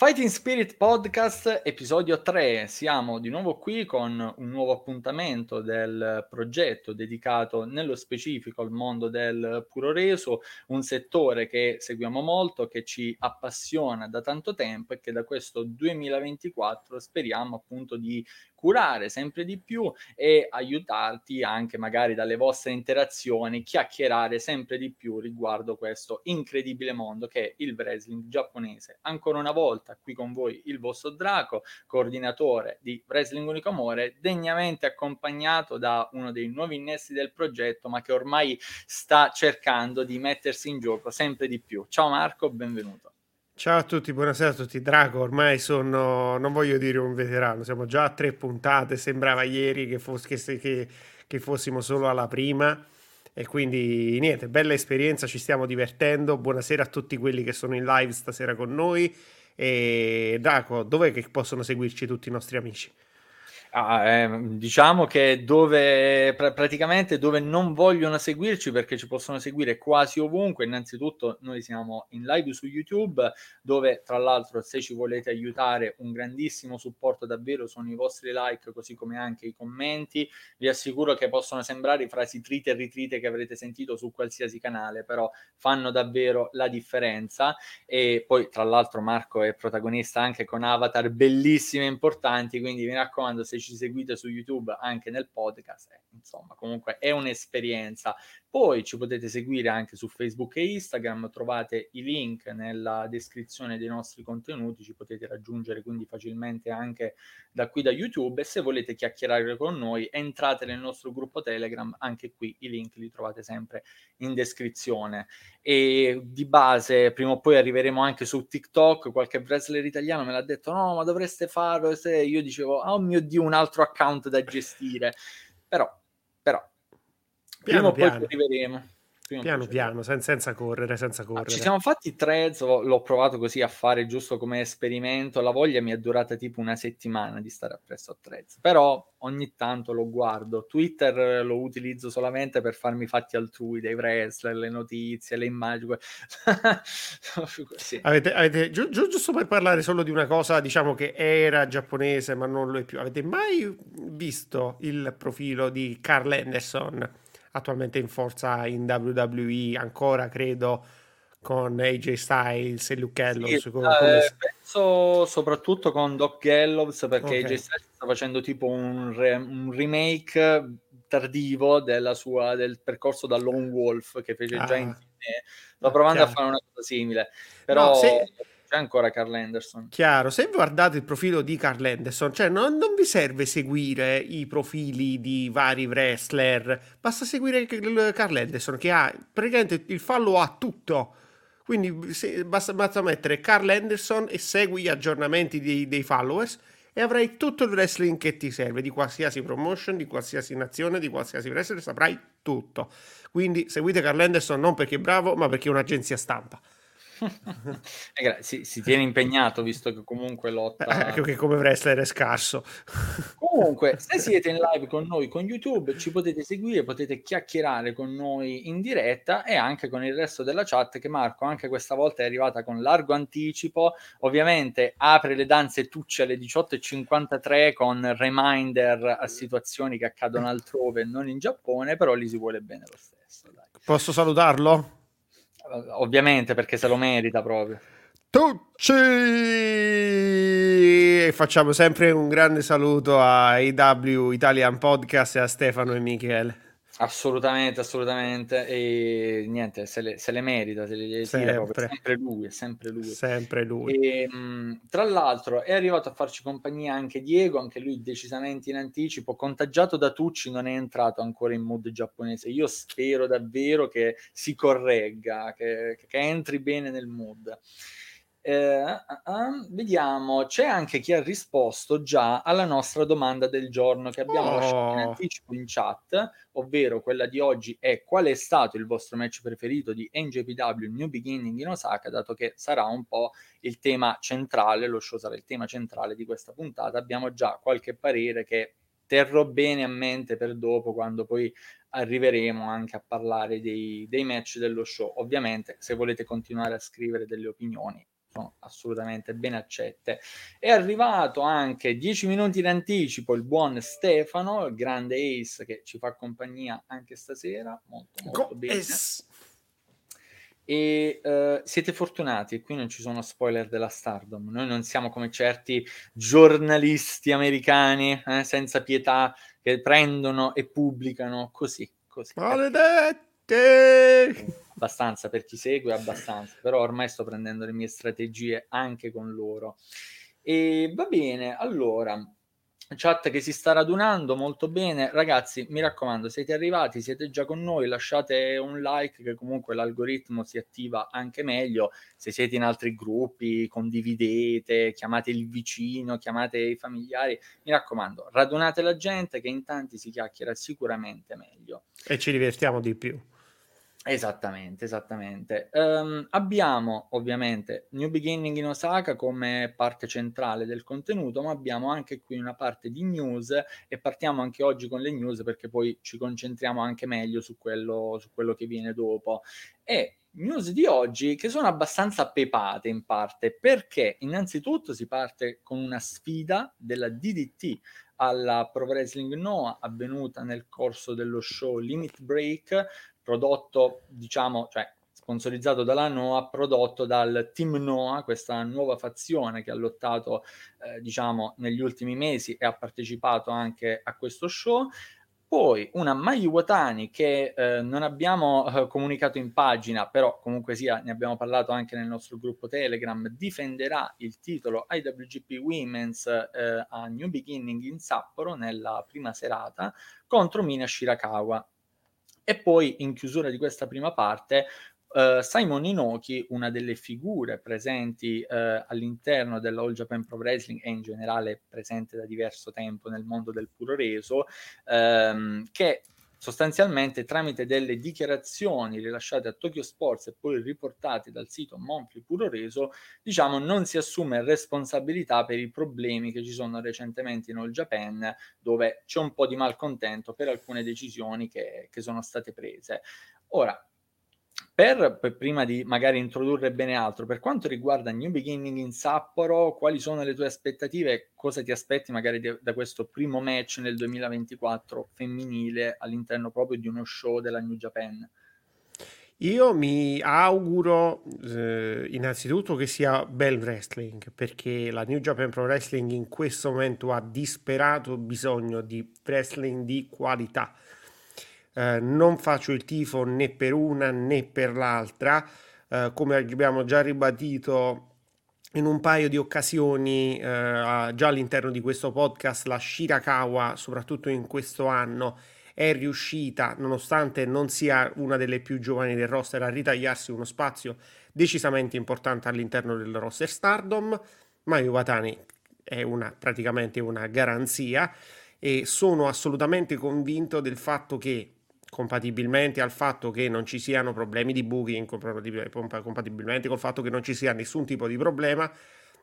Fighting Spirit Podcast, episodio 3. Siamo di nuovo qui con un nuovo appuntamento del progetto dedicato nello specifico al mondo del puro reso, un settore che seguiamo molto, che ci appassiona da tanto tempo e che da questo 2024 speriamo appunto di curare sempre di più e aiutarti anche magari dalle vostre interazioni, chiacchierare sempre di più riguardo questo incredibile mondo che è il wrestling giapponese. Ancora una volta qui con voi il vostro Draco, coordinatore di Wrestling Unico Amore, degnamente accompagnato da uno dei nuovi innesti del progetto, ma che ormai sta cercando di mettersi in gioco sempre di più. Ciao Marco, benvenuto. Ciao a tutti, buonasera a tutti. Drago, ormai sono, non voglio dire un veterano, siamo già a tre puntate, sembrava ieri che, foss- che, che, che fossimo solo alla prima e quindi niente, bella esperienza, ci stiamo divertendo. Buonasera a tutti quelli che sono in live stasera con noi e Draco, dov'è che possono seguirci tutti i nostri amici? Ah, eh, diciamo che dove pr- praticamente dove non vogliono seguirci perché ci possono seguire quasi ovunque. Innanzitutto, noi siamo in live su YouTube, dove tra l'altro, se ci volete aiutare, un grandissimo supporto davvero sono i vostri like, così come anche i commenti. Vi assicuro che possono sembrare frasi trite e ritrite che avrete sentito su qualsiasi canale, però fanno davvero la differenza. E poi, tra l'altro, Marco è protagonista anche con avatar bellissimi e importanti, quindi mi raccomando, se ci seguite su YouTube anche nel podcast, eh, insomma, comunque è un'esperienza. Poi ci potete seguire anche su Facebook e Instagram, trovate i link nella descrizione dei nostri contenuti, ci potete raggiungere quindi facilmente anche da qui da YouTube e se volete chiacchierare con noi entrate nel nostro gruppo Telegram, anche qui i link li trovate sempre in descrizione. E di base prima o poi arriveremo anche su TikTok, qualche wrestler italiano me l'ha detto no ma dovreste farlo, se io dicevo oh mio dio un altro account da gestire, però, però Piano, prima o poi arriveremo. Prima piano piano, sen- senza correre, senza correre. Ah, ci siamo fatti threads, l'ho provato così a fare giusto come esperimento, la voglia mi è durata tipo una settimana di stare appresso a threads, però ogni tanto lo guardo. Twitter lo utilizzo solamente per farmi fatti altrui, dei wrestler, le notizie, le immagini. sì. avete, avete gi- giusto per parlare solo di una cosa, diciamo che era giapponese ma non lo è più, avete mai visto il profilo di Carl Anderson? Attualmente in forza in WWE, ancora credo con AJ Styles e Luke Gallows. Sì, come... eh, penso soprattutto con Doc Gallows perché okay. AJ Styles sta facendo tipo un, re- un remake tardivo sua, del percorso da Lone Wolf che fece ah. già in sta provando chiaro. a fare una cosa simile però no, se c'è ancora Carl Anderson. Chiaro, se guardate il profilo di Carl Anderson, cioè non, non, vi serve seguire i profili di vari wrestler, basta seguire Carl Anderson che ha praticamente il fallo a tutto. Quindi se, basta, basta, mettere Carl Anderson e segui gli aggiornamenti dei, dei followers e avrai tutto il wrestling che ti serve, di qualsiasi promotion, di qualsiasi nazione, di qualsiasi wrestler, saprai tutto. Quindi seguite Carl Anderson non perché è bravo, ma perché è un'agenzia stampa. Eh, si, si, tiene impegnato visto che comunque lotta eh, ecco che come wrestler è scarso comunque se siete in live con noi con youtube ci potete seguire potete chiacchierare con noi in diretta e anche con il resto della chat che Marco anche questa volta è arrivata con largo anticipo ovviamente apre le danze tucce alle 18.53 con reminder a situazioni che accadono altrove non in Giappone però li si vuole bene lo stesso dai. posso salutarlo? Ovviamente perché se lo merita proprio. Tucci! E facciamo sempre un grande saluto a IW Italian Podcast e a Stefano e Michele. Assolutamente, assolutamente. E niente, se le, se le merita, se le sempre. È sempre lui, è sempre lui. Sempre lui. E, mh, tra l'altro è arrivato a farci compagnia anche Diego, anche lui decisamente in anticipo, contagiato da Tucci, non è entrato ancora in mood giapponese. Io spero davvero che si corregga, che, che entri bene nel mood. Eh, uh, vediamo, c'è anche chi ha risposto già alla nostra domanda del giorno che abbiamo oh. lasciato in anticipo in chat, ovvero quella di oggi è qual è stato il vostro match preferito di NJPW New Beginning in Osaka, dato che sarà un po' il tema centrale, lo show sarà il tema centrale di questa puntata. Abbiamo già qualche parere che terrò bene a mente per dopo quando poi arriveremo anche a parlare dei, dei match dello show. Ovviamente se volete continuare a scrivere delle opinioni sono assolutamente ben accette. È arrivato anche 10 minuti in anticipo il buon Stefano, il grande Ace che ci fa compagnia anche stasera, molto, molto Go bene. Es- e uh, siete fortunati, qui non ci sono spoiler della Stardom, noi non siamo come certi giornalisti americani eh, senza pietà che prendono e pubblicano così, così. Maledetti! Abbastanza per chi segue, abbastanza, però ormai sto prendendo le mie strategie anche con loro. E va bene, allora, chat che si sta radunando molto bene. Ragazzi, mi raccomando, siete arrivati, siete già con noi, lasciate un like che comunque l'algoritmo si attiva anche meglio. Se siete in altri gruppi, condividete, chiamate il vicino, chiamate i familiari. Mi raccomando, radunate la gente che in tanti si chiacchiera sicuramente meglio. E ci divertiamo di più. Esattamente, esattamente. Um, abbiamo ovviamente New Beginning in Osaka come parte centrale del contenuto, ma abbiamo anche qui una parte di news e partiamo anche oggi con le news perché poi ci concentriamo anche meglio su quello, su quello che viene dopo. E news di oggi che sono abbastanza pepate in parte perché innanzitutto si parte con una sfida della DDT alla Pro Wrestling Noah avvenuta nel corso dello show Limit Break prodotto, diciamo, cioè sponsorizzato dalla NOAA, prodotto dal Team NOAA, questa nuova fazione che ha lottato, eh, diciamo, negli ultimi mesi e ha partecipato anche a questo show. Poi una Mai che eh, non abbiamo eh, comunicato in pagina, però comunque sia, ne abbiamo parlato anche nel nostro gruppo Telegram, difenderà il titolo IWGP Women's eh, a New Beginning in Sapporo nella prima serata contro Mina Shirakawa. E poi in chiusura di questa prima parte Uh, Simon Inoki, una delle figure presenti uh, all'interno della All Japan Pro Wrestling e in generale presente da diverso tempo nel mondo del puro reso, um, che sostanzialmente tramite delle dichiarazioni rilasciate a Tokyo Sports e poi riportate dal sito Monfli Puro Reso, diciamo non si assume responsabilità per i problemi che ci sono recentemente in All Japan, dove c'è un po' di malcontento per alcune decisioni che, che sono state prese. Ora, per, per, prima di magari introdurre bene altro, per quanto riguarda New Beginning in Sapporo, quali sono le tue aspettative? Cosa ti aspetti magari di, da questo primo match nel 2024 femminile all'interno proprio di uno show della New Japan? Io mi auguro eh, innanzitutto che sia bel wrestling perché la New Japan Pro Wrestling in questo momento ha disperato bisogno di wrestling di qualità eh, non faccio il tifo né per una né per l'altra, eh, come abbiamo già ribadito in un paio di occasioni eh, già all'interno di questo podcast, la Shirakawa, soprattutto in questo anno, è riuscita, nonostante non sia una delle più giovani del roster, a ritagliarsi uno spazio decisamente importante all'interno del roster Stardom. Mayu Watani è una, praticamente una garanzia e sono assolutamente convinto del fatto che compatibilmente al fatto che non ci siano problemi di booking, compatibilmente col fatto che non ci sia nessun tipo di problema,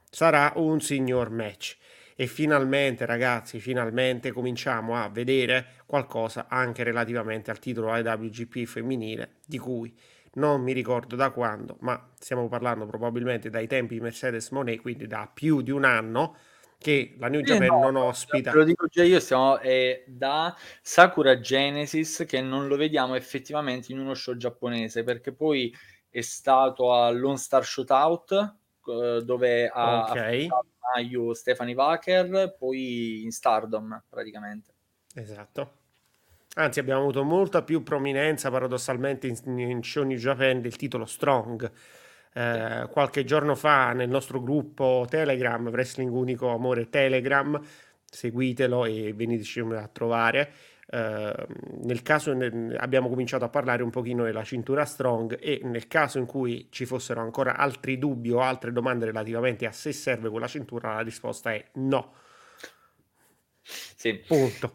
sarà un signor match. E finalmente, ragazzi, finalmente cominciamo a vedere qualcosa anche relativamente al titolo IWGP femminile, di cui non mi ricordo da quando, ma stiamo parlando probabilmente dai tempi di Mercedes Monet, quindi da più di un anno che la New Japan no, non ospita. Lo dico già io, siamo è da Sakura Genesis che non lo vediamo effettivamente in uno show giapponese perché poi è stato a Lone Star Shootout eh, dove ha okay. Mayu Stephanie Wacker, poi in Stardom praticamente. Esatto. Anzi, abbiamo avuto molta più prominenza paradossalmente in, in show New Japan del titolo Strong eh, qualche giorno fa nel nostro gruppo Telegram, Wrestling Unico Amore Telegram, seguitelo e veniteci a trovare. Uh, nel caso ne, abbiamo cominciato a parlare un pochino della cintura strong e nel caso in cui ci fossero ancora altri dubbi o altre domande relativamente a se serve quella cintura, la risposta è no. Sì, Punto.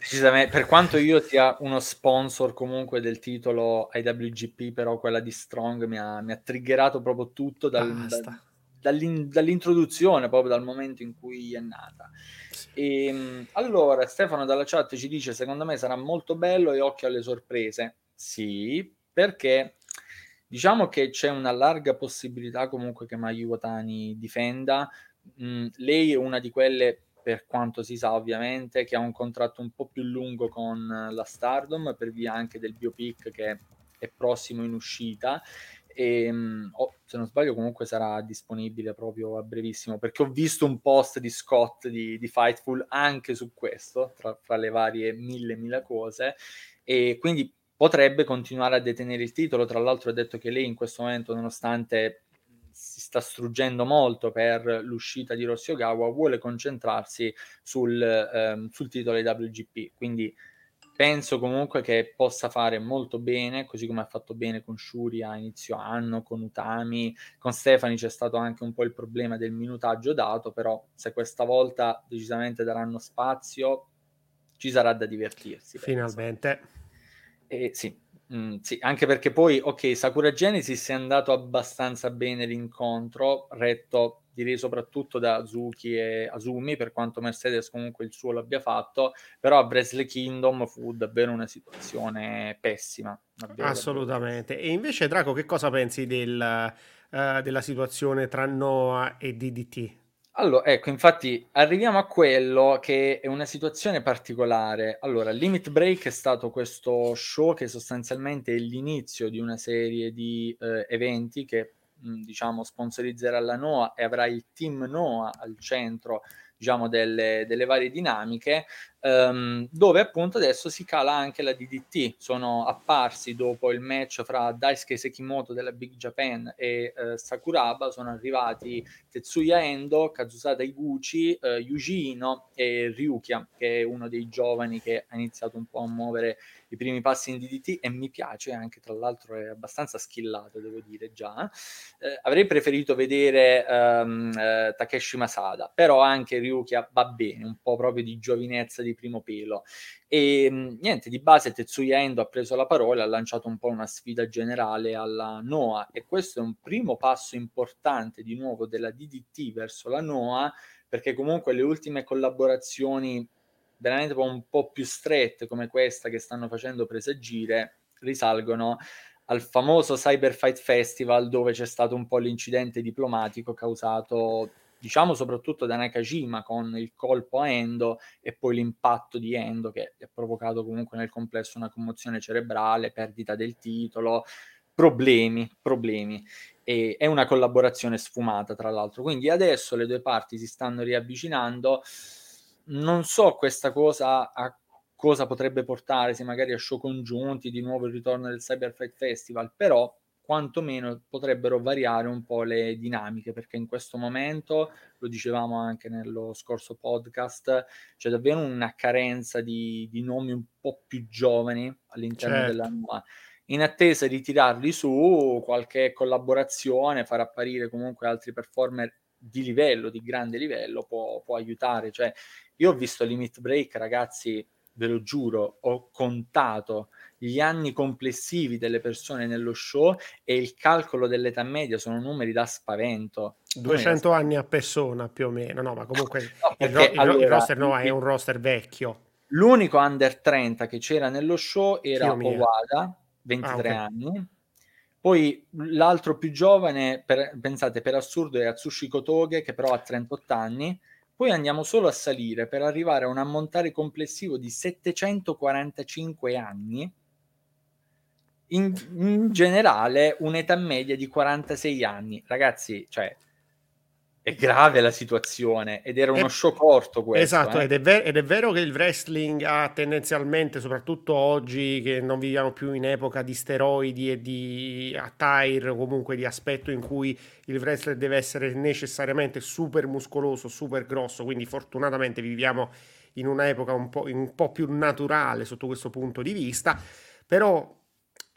Per quanto io sia uno sponsor comunque del titolo IWGP, però quella di Strong mi ha, mi ha triggerato proprio tutto dal, da, dall'in, dall'introduzione, proprio dal momento in cui è nata. Sì. E, ehm, allora, Stefano dalla chat ci dice: Secondo me sarà molto bello e occhio alle sorprese. Sì, perché Diciamo che c'è una larga possibilità comunque che Mayu Watani difenda. Mm, lei è una di quelle per quanto si sa ovviamente, che ha un contratto un po' più lungo con la Stardom per via anche del biopic che è prossimo in uscita. E oh, se non sbaglio comunque sarà disponibile proprio a brevissimo perché ho visto un post di Scott di, di Fightful anche su questo tra, tra le varie mille mille cose e quindi potrebbe continuare a detenere il titolo. Tra l'altro ha detto che lei in questo momento nonostante sta struggendo molto per l'uscita di Rossi Ogawa, vuole concentrarsi sul, ehm, sul titolo di WGP. Quindi penso comunque che possa fare molto bene, così come ha fatto bene con Shuri a inizio anno, con Utami, con Stefani c'è stato anche un po' il problema del minutaggio dato, però se questa volta decisamente daranno spazio, ci sarà da divertirsi. Finalmente. Eh, sì, Mm, sì, anche perché poi, ok, Sakura Genesis è andato abbastanza bene l'incontro, retto direi soprattutto da Azuki e Asumi, per quanto Mercedes comunque il suo l'abbia fatto, però a Bresle Kingdom fu davvero una situazione pessima. Assolutamente. Davvero. E invece, Draco, che cosa pensi del, uh, della situazione tra Noah e DDT? Allora, ecco, infatti arriviamo a quello che è una situazione particolare. Allora, Limit Break è stato questo show che sostanzialmente è l'inizio di una serie di eh, eventi che, mh, diciamo, sponsorizzerà la NOAA e avrà il team NOAA al centro diciamo, delle, delle varie dinamiche, um, dove appunto adesso si cala anche la DDT. Sono apparsi dopo il match fra Daisuke Sekimoto della Big Japan e uh, Sakuraba, sono arrivati Tetsuya Endo, Kazusada Iguchi, uh, Yuji Ino e Ryukia, che è uno dei giovani che ha iniziato un po' a muovere i primi passi in DDT e mi piace anche, tra l'altro è abbastanza skillato, devo dire già. Eh, avrei preferito vedere um, eh, Takeshi Masada, però anche Ryukia va bene, un po' proprio di giovinezza di primo pelo. E niente, di base Tetsuya Endo ha preso la parola, ha lanciato un po' una sfida generale alla Noah e questo è un primo passo importante di nuovo della DDT verso la Noah perché comunque le ultime collaborazioni veramente un po' più strette come questa che stanno facendo presagire risalgono al famoso Cyber Fight Festival dove c'è stato un po' l'incidente diplomatico causato diciamo soprattutto da Nakajima con il colpo a Endo e poi l'impatto di Endo che ha provocato comunque nel complesso una commozione cerebrale, perdita del titolo, problemi, problemi. E è una collaborazione sfumata tra l'altro. Quindi adesso le due parti si stanno riavvicinando non so questa cosa a cosa potrebbe portare, se magari a show congiunti, di nuovo il ritorno del Cyber Fight Festival, però quantomeno potrebbero variare un po' le dinamiche, perché in questo momento, lo dicevamo anche nello scorso podcast, c'è davvero una carenza di, di nomi un po' più giovani all'interno certo. della NUA. In attesa di tirarli su, qualche collaborazione, far apparire comunque altri performer di livello, di grande livello, può, può aiutare. Cioè, io ho visto Limit Break, ragazzi, ve lo giuro, ho contato gli anni complessivi delle persone nello show e il calcolo dell'età media sono numeri da spavento. 200 anni a persona più o meno, no, ma comunque no, il, ro- allora, il, roster no, è un roster vecchio. L'unico under 30 che c'era nello show era Owada, 23 ah, okay. anni. Poi l'altro più giovane, per, pensate, per assurdo è Atsushi Kotoge, che però ha 38 anni poi andiamo solo a salire per arrivare a un ammontare complessivo di 745 anni. In, in generale, un'età media di 46 anni. Ragazzi, cioè, è grave la situazione ed era uno è, show corto questo. Esatto, eh. ed, è ver- ed, è vero che il wrestling ha tendenzialmente, soprattutto oggi che non viviamo più in epoca di steroidi e di attire, comunque di aspetto in cui il wrestler deve essere necessariamente super muscoloso, super grosso, quindi fortunatamente viviamo in un'epoca un po', un po' più naturale sotto questo punto di vista, però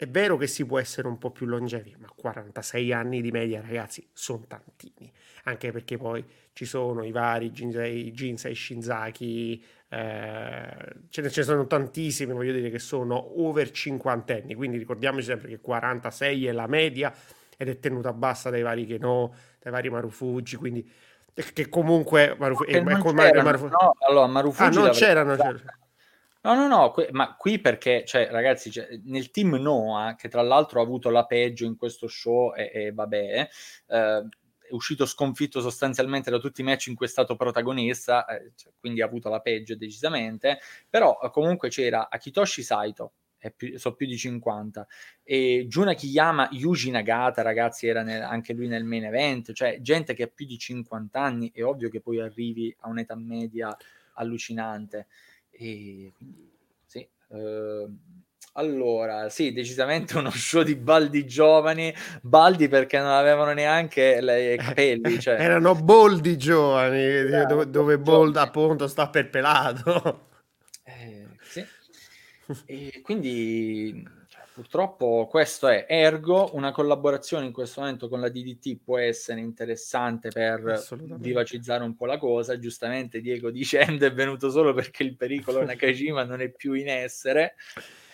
è vero che si può essere un po' più longevi, ma 46 anni di media, ragazzi, sono tantini. Anche perché poi ci sono i vari Jinsei, Jinsei Shinzaki, eh, ce, ne, ce sono tantissimi, voglio dire, che sono over cinquantenni, quindi ricordiamoci sempre che 46 è la media ed è tenuta bassa dai vari Keno, dai vari Marufuji, quindi che comunque Marufu, eh, Marufu, no, allora Marufuji ah, non c'erano, c'era. No, no, no, que- ma qui perché, cioè, ragazzi, cioè, nel team Noah, che tra l'altro ha avuto la peggio in questo show, e, e vabbè, eh, è uscito sconfitto sostanzialmente da tutti i match in cui è stato protagonista, eh, cioè, quindi ha avuto la peggio decisamente, però eh, comunque c'era Akitoshi Saito, più, so più di 50, e Juna Kiyama, Yuji Nagata, ragazzi, era nel, anche lui nel main event, cioè gente che ha più di 50 anni, è ovvio che poi arrivi a un'età media allucinante. E quindi sì. Eh, allora, sì, decisamente uno show di baldi giovani, baldi perché non avevano neanche i capelli. Cioè. Erano boldi giovani, Era dove, dove bold appunto sta per pelato. Eh, sì. E quindi Purtroppo questo è ergo, una collaborazione in questo momento con la DDT può essere interessante per vivacizzare un po' la cosa. Giustamente Diego dice End è venuto solo perché il pericolo Nakajima non è più in essere.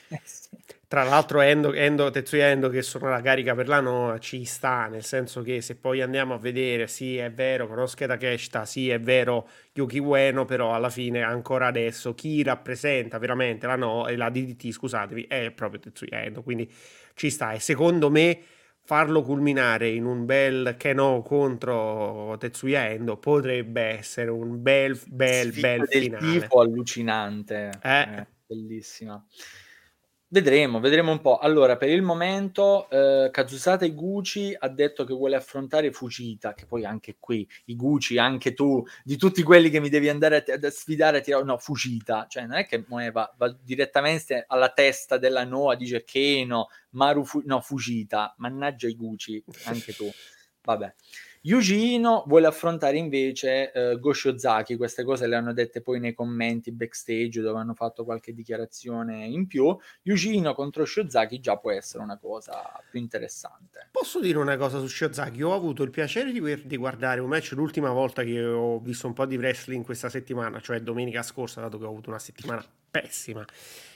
Eh sì. Tra l'altro Endo, Endo, Tetsuya Endo che sono la carica per l'anno ci sta, nel senso che se poi andiamo a vedere, sì è vero, conosco Takeshita, sì è vero Yuki Ueno, però alla fine ancora adesso chi rappresenta veramente la, no, la DDT, scusatevi, è proprio Tetsuya Endo, quindi ci sta e secondo me farlo culminare in un bel Keno contro Tetsuya Endo potrebbe essere un bel bel Sfida bel finale. Tipo allucinante, eh. Eh, bellissima. Vedremo, vedremo un po'. Allora, per il momento, eh, Kazusata Iguchi ha detto che vuole affrontare Fujita, che poi anche qui, Iguchi, anche tu, di tutti quelli che mi devi andare a, t- a sfidare, a tirare, no, Fujita, cioè non è che va, va, direttamente alla testa della Noa, dice Keno, Maru, Fu- no, Fujita, mannaggia Iguchi, anche tu, vabbè. Yuji vuole affrontare invece uh, Goshi Ozaki, queste cose le hanno dette poi nei commenti backstage dove hanno fatto qualche dichiarazione in più. Yuji contro Shiozaki già può essere una cosa più interessante. Posso dire una cosa su Shiozaki? Ho avuto il piacere di, di guardare un match l'ultima volta che ho visto un po' di wrestling questa settimana, cioè domenica scorsa, dato che ho avuto una settimana pessima.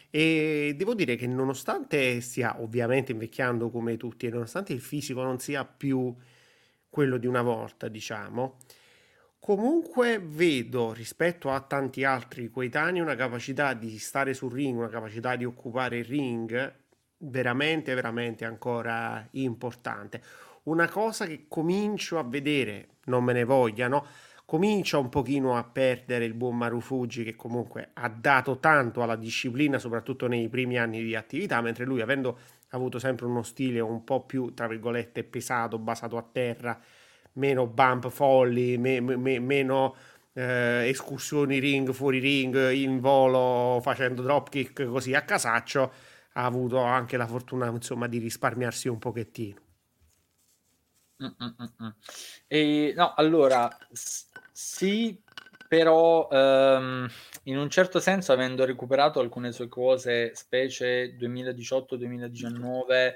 E devo dire che nonostante stia ovviamente invecchiando come tutti e nonostante il fisico non sia più quello di una volta, diciamo, comunque vedo rispetto a tanti altri coetanei una capacità di stare sul ring, una capacità di occupare il ring veramente, veramente ancora importante. Una cosa che comincio a vedere, non me ne vogliano, comincia un pochino a perdere il buon Marufuji che comunque ha dato tanto alla disciplina, soprattutto nei primi anni di attività, mentre lui avendo avuto sempre uno stile un po' più, tra virgolette, pesato, basato a terra, meno bump folli, me, me, meno eh, escursioni ring, fuori ring, in volo, facendo dropkick così a casaccio, ha avuto anche la fortuna insomma di risparmiarsi un pochettino. Mm-mm-mm. E, no, allora, sì, però ehm, in un certo senso avendo recuperato alcune sue cose, specie 2018-2019,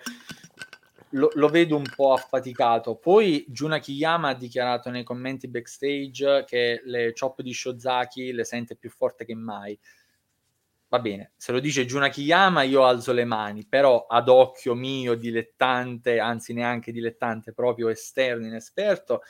lo, lo, vedo un po' affaticato. Poi Juna Kiyama ha dichiarato nei commenti backstage che le chop di Shozaki le sente più forte che mai. Va bene, se lo dice Juna Kiyama io alzo le mani, però ad occhio mio dilettante, anzi neanche dilettante, proprio esterno, inesperto,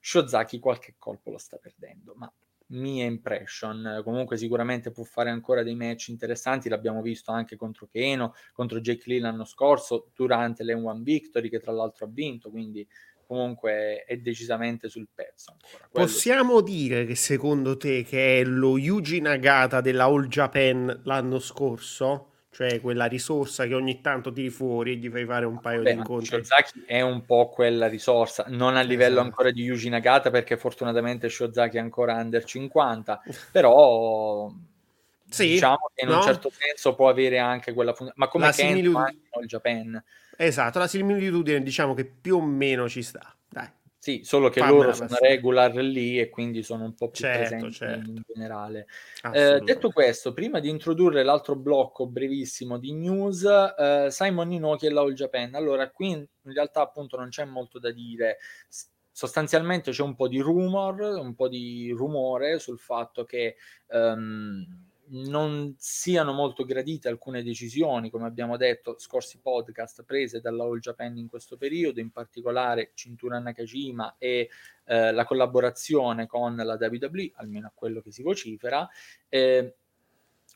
Shozaki qualche colpo lo sta perdendo, ma mia impression. Comunque sicuramente può fare ancora dei match interessanti, l'abbiamo visto anche contro Keno, contro Jake Lee l'anno scorso, durante le One Victory che tra l'altro ha vinto, quindi comunque è decisamente sul pezzo. Possiamo sì. dire che secondo te che è lo Yuji Nagata della All Japan l'anno scorso? Cioè quella risorsa che ogni tanto tiri fuori e gli fai fare un paio Beh, di incontri. Shozaki è un po' quella risorsa, non a livello esatto. ancora di Yuji Nagata perché fortunatamente Shozaki è ancora under 50, però sì, diciamo che in no? un certo senso può avere anche quella funzione, ma come Ken similitudine... il Japan. Esatto, la similitudine diciamo che più o meno ci sta, dai. Sì, solo che loro sono regular lì e quindi sono un po' più certo, presenti certo. in generale. Eh, detto questo, prima di introdurre l'altro blocco brevissimo di news, eh, Simon Inoki e la All Japan. Allora, qui in, in realtà appunto non c'è molto da dire. sostanzialmente c'è un po' di rumor, un po' di rumore sul fatto che um, non siano molto gradite alcune decisioni, come abbiamo detto, scorsi podcast prese dalla All Japan in questo periodo, in particolare Cintura Nakajima e eh, la collaborazione con la WWE, almeno a quello che si vocifera. Eh,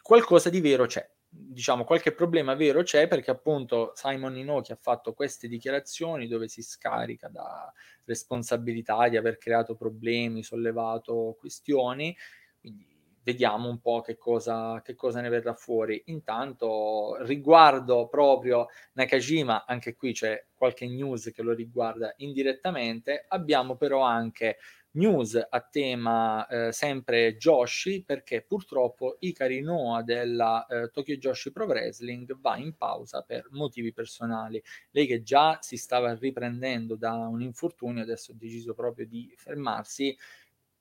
qualcosa di vero c'è. Diciamo, qualche problema vero c'è perché appunto Simon Inoki ha fatto queste dichiarazioni dove si scarica da responsabilità di aver creato problemi, sollevato questioni, quindi vediamo un po' che cosa, che cosa ne verrà fuori. Intanto, riguardo proprio Nakajima, anche qui c'è qualche news che lo riguarda indirettamente, abbiamo però anche news a tema eh, sempre Joshi perché purtroppo Ikari Noah della eh, Tokyo Joshi Pro Wrestling va in pausa per motivi personali. Lei che già si stava riprendendo da un infortunio adesso ha deciso proprio di fermarsi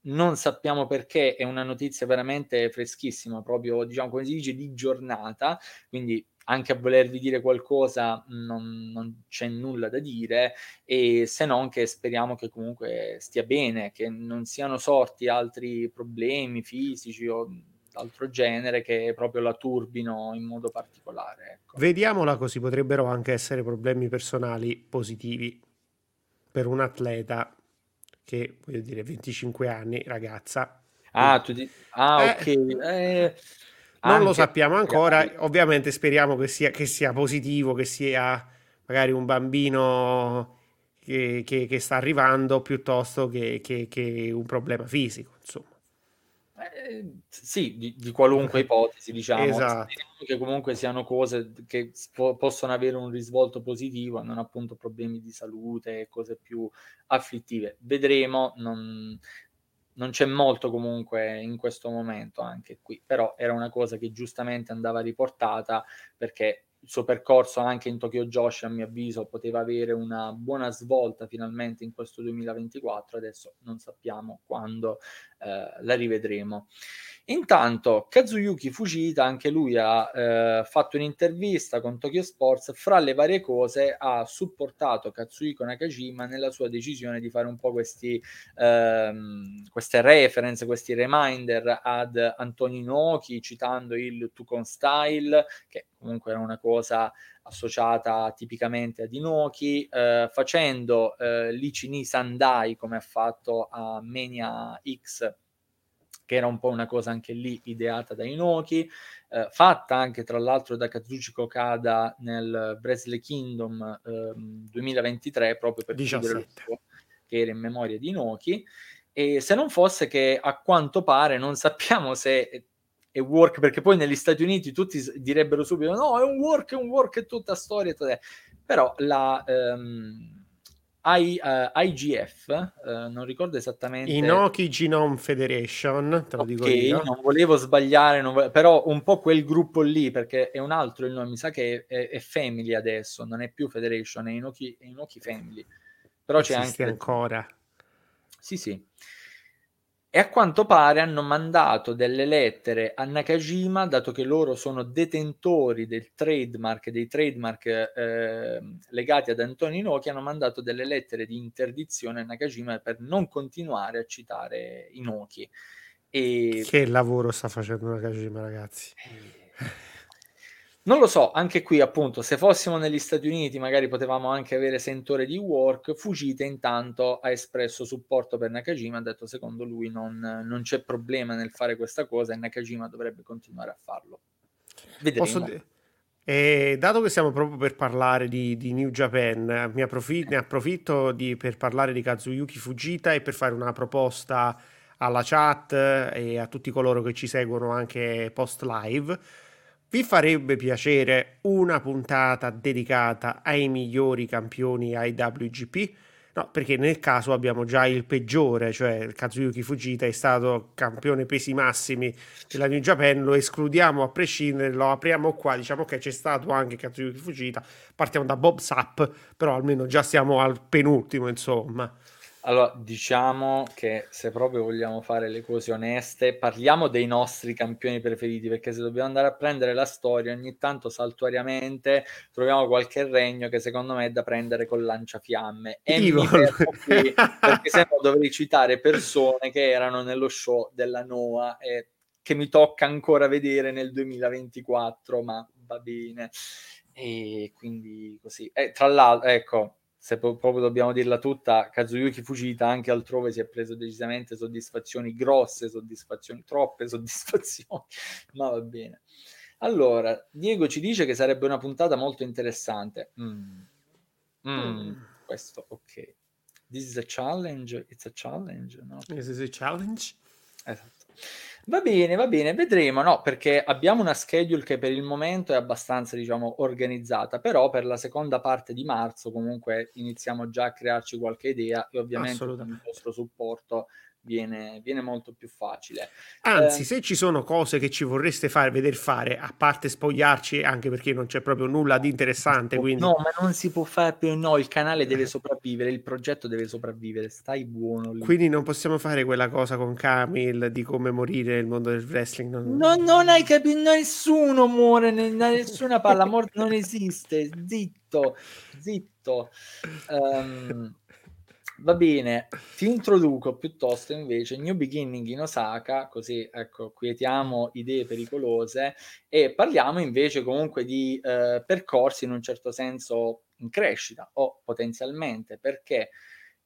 non sappiamo perché, è una notizia veramente freschissima, proprio diciamo come si dice di giornata, quindi anche a volervi dire qualcosa non, non, c'è nulla da dire e se non che speriamo che comunque stia bene, che non siano sorti altri problemi fisici o d'altro genere che proprio la turbino in modo particolare. Ecco. Vediamola così, potrebbero anche essere problemi personali positivi per un atleta che voglio dire 25 anni, ragazza. Ah, tu di... ah eh, ok. Eh, non anche... lo sappiamo ancora, ovviamente speriamo che sia, che sia, positivo, che sia magari un bambino che, che, che sta arrivando piuttosto che, che, un problema fisico. Eh, sì, di, di, qualunque ipotesi, diciamo. Esatto. che comunque siano cose che po- possono avere un risvolto positivo, non appunto problemi di salute cose più afflittive. Vedremo, non, non c'è molto comunque in questo momento anche qui, però era una cosa che giustamente andava riportata perché il suo percorso anche in Tokyo Josh a mio avviso poteva avere una buona svolta finalmente in questo 2024 adesso non sappiamo quando eh, la rivedremo Intanto Kazuyuki Fujita, anche lui ha eh, fatto un'intervista con Tokyo Sports, fra le varie cose ha supportato Katsuhiko Nakajima nella sua decisione di fare un po' questi, ehm, queste reference, questi reminder ad Antonio Inoki, citando il Tukon Style, che comunque era una cosa associata tipicamente ad Inoki, eh, facendo eh, l'Ichini Sandai come ha fatto a Mania X che era un po' una cosa anche lì ideata da Inoki, eh, fatta anche tra l'altro da Kazuchi Kokada nel Wrestle Kingdom eh, 2023, proprio per 17. che era in memoria di Inoki, e se non fosse che a quanto pare non sappiamo se è work, perché poi negli Stati Uniti tutti direbbero subito no, è un work, è un work, è tutta storia, però la... Um, I, uh, IGF, uh, non ricordo esattamente. Inoki Genome Federation, te lo okay, dico io. non volevo sbagliare, non volevo... però un po' quel gruppo lì, perché è un altro il nome, mi sa che è, è Family adesso, non è più Federation, è Inoki, è Inoki Family. Però Esiste c'è anche... ancora. Sì, sì e a quanto pare hanno mandato delle lettere a Nakajima, dato che loro sono detentori del trademark, dei trademark eh, legati ad Antonio Inoki, hanno mandato delle lettere di interdizione a Nakajima per non continuare a citare Inoki. E... Che lavoro sta facendo Nakajima, ragazzi? Eh non lo so, anche qui appunto, se fossimo negli Stati Uniti magari potevamo anche avere sentore di work, Fujita intanto ha espresso supporto per Nakajima, ha detto secondo lui non, non c'è problema nel fare questa cosa e Nakajima dovrebbe continuare a farlo. Vedremo. D- eh, dato che stiamo proprio per parlare di, di New Japan, mi approfitt- ne approfitto di, per parlare di Kazuyuki Fujita e per fare una proposta alla chat e a tutti coloro che ci seguono anche post live vi farebbe piacere una puntata dedicata ai migliori campioni IWGP? No, perché nel caso abbiamo già il peggiore, cioè Kazuyuki Fujita è stato campione pesi massimi della New Japan, lo escludiamo a prescindere, lo apriamo qua, diciamo che c'è stato anche Kazuyuki Fujita, partiamo da Bob Sapp, però almeno già siamo al penultimo, insomma. Allora, diciamo che se proprio vogliamo fare le cose oneste, parliamo dei nostri campioni preferiti, perché se dobbiamo andare a prendere la storia, ogni tanto saltuariamente troviamo qualche regno che secondo me è da prendere con lanciafiamme. E mi qui, perché se no dovrei citare persone che erano nello show della Noah e che mi tocca ancora vedere nel 2024, ma va bene. E quindi così. E tra l'altro, ecco, se proprio dobbiamo dirla tutta, Kazuyuki Fujita anche altrove si è preso decisamente soddisfazioni grosse, soddisfazioni, troppe soddisfazioni, ma va bene. Allora, Diego ci dice che sarebbe una puntata molto interessante. Mm. Mm. Mm. Questo, ok. This is a challenge. It's a challenge. No? This is a challenge. Esatto. Va bene, va bene, vedremo, no, perché abbiamo una schedule che per il momento è abbastanza, diciamo, organizzata, però per la seconda parte di marzo comunque iniziamo già a crearci qualche idea e ovviamente con il vostro supporto viene, viene molto più facile. Anzi, eh, se ci sono cose che ci vorreste fare vedere fare, a parte spogliarci, anche perché non c'è proprio nulla di interessante. Quindi... No, ma non si può fare più. No, il canale deve sopravvivere, il progetto deve sopravvivere. Stai buono. Lì. Quindi non possiamo fare quella cosa con Camille di come morire nel mondo del wrestling. Non, no, non hai capito, nessuno muore, nessuna palla morte non esiste. Zitto, zitto. Um, Va bene, ti introduco piuttosto invece New Beginning in Osaka, così ecco, quietiamo idee pericolose e parliamo invece comunque di eh, percorsi in un certo senso in crescita o potenzialmente perché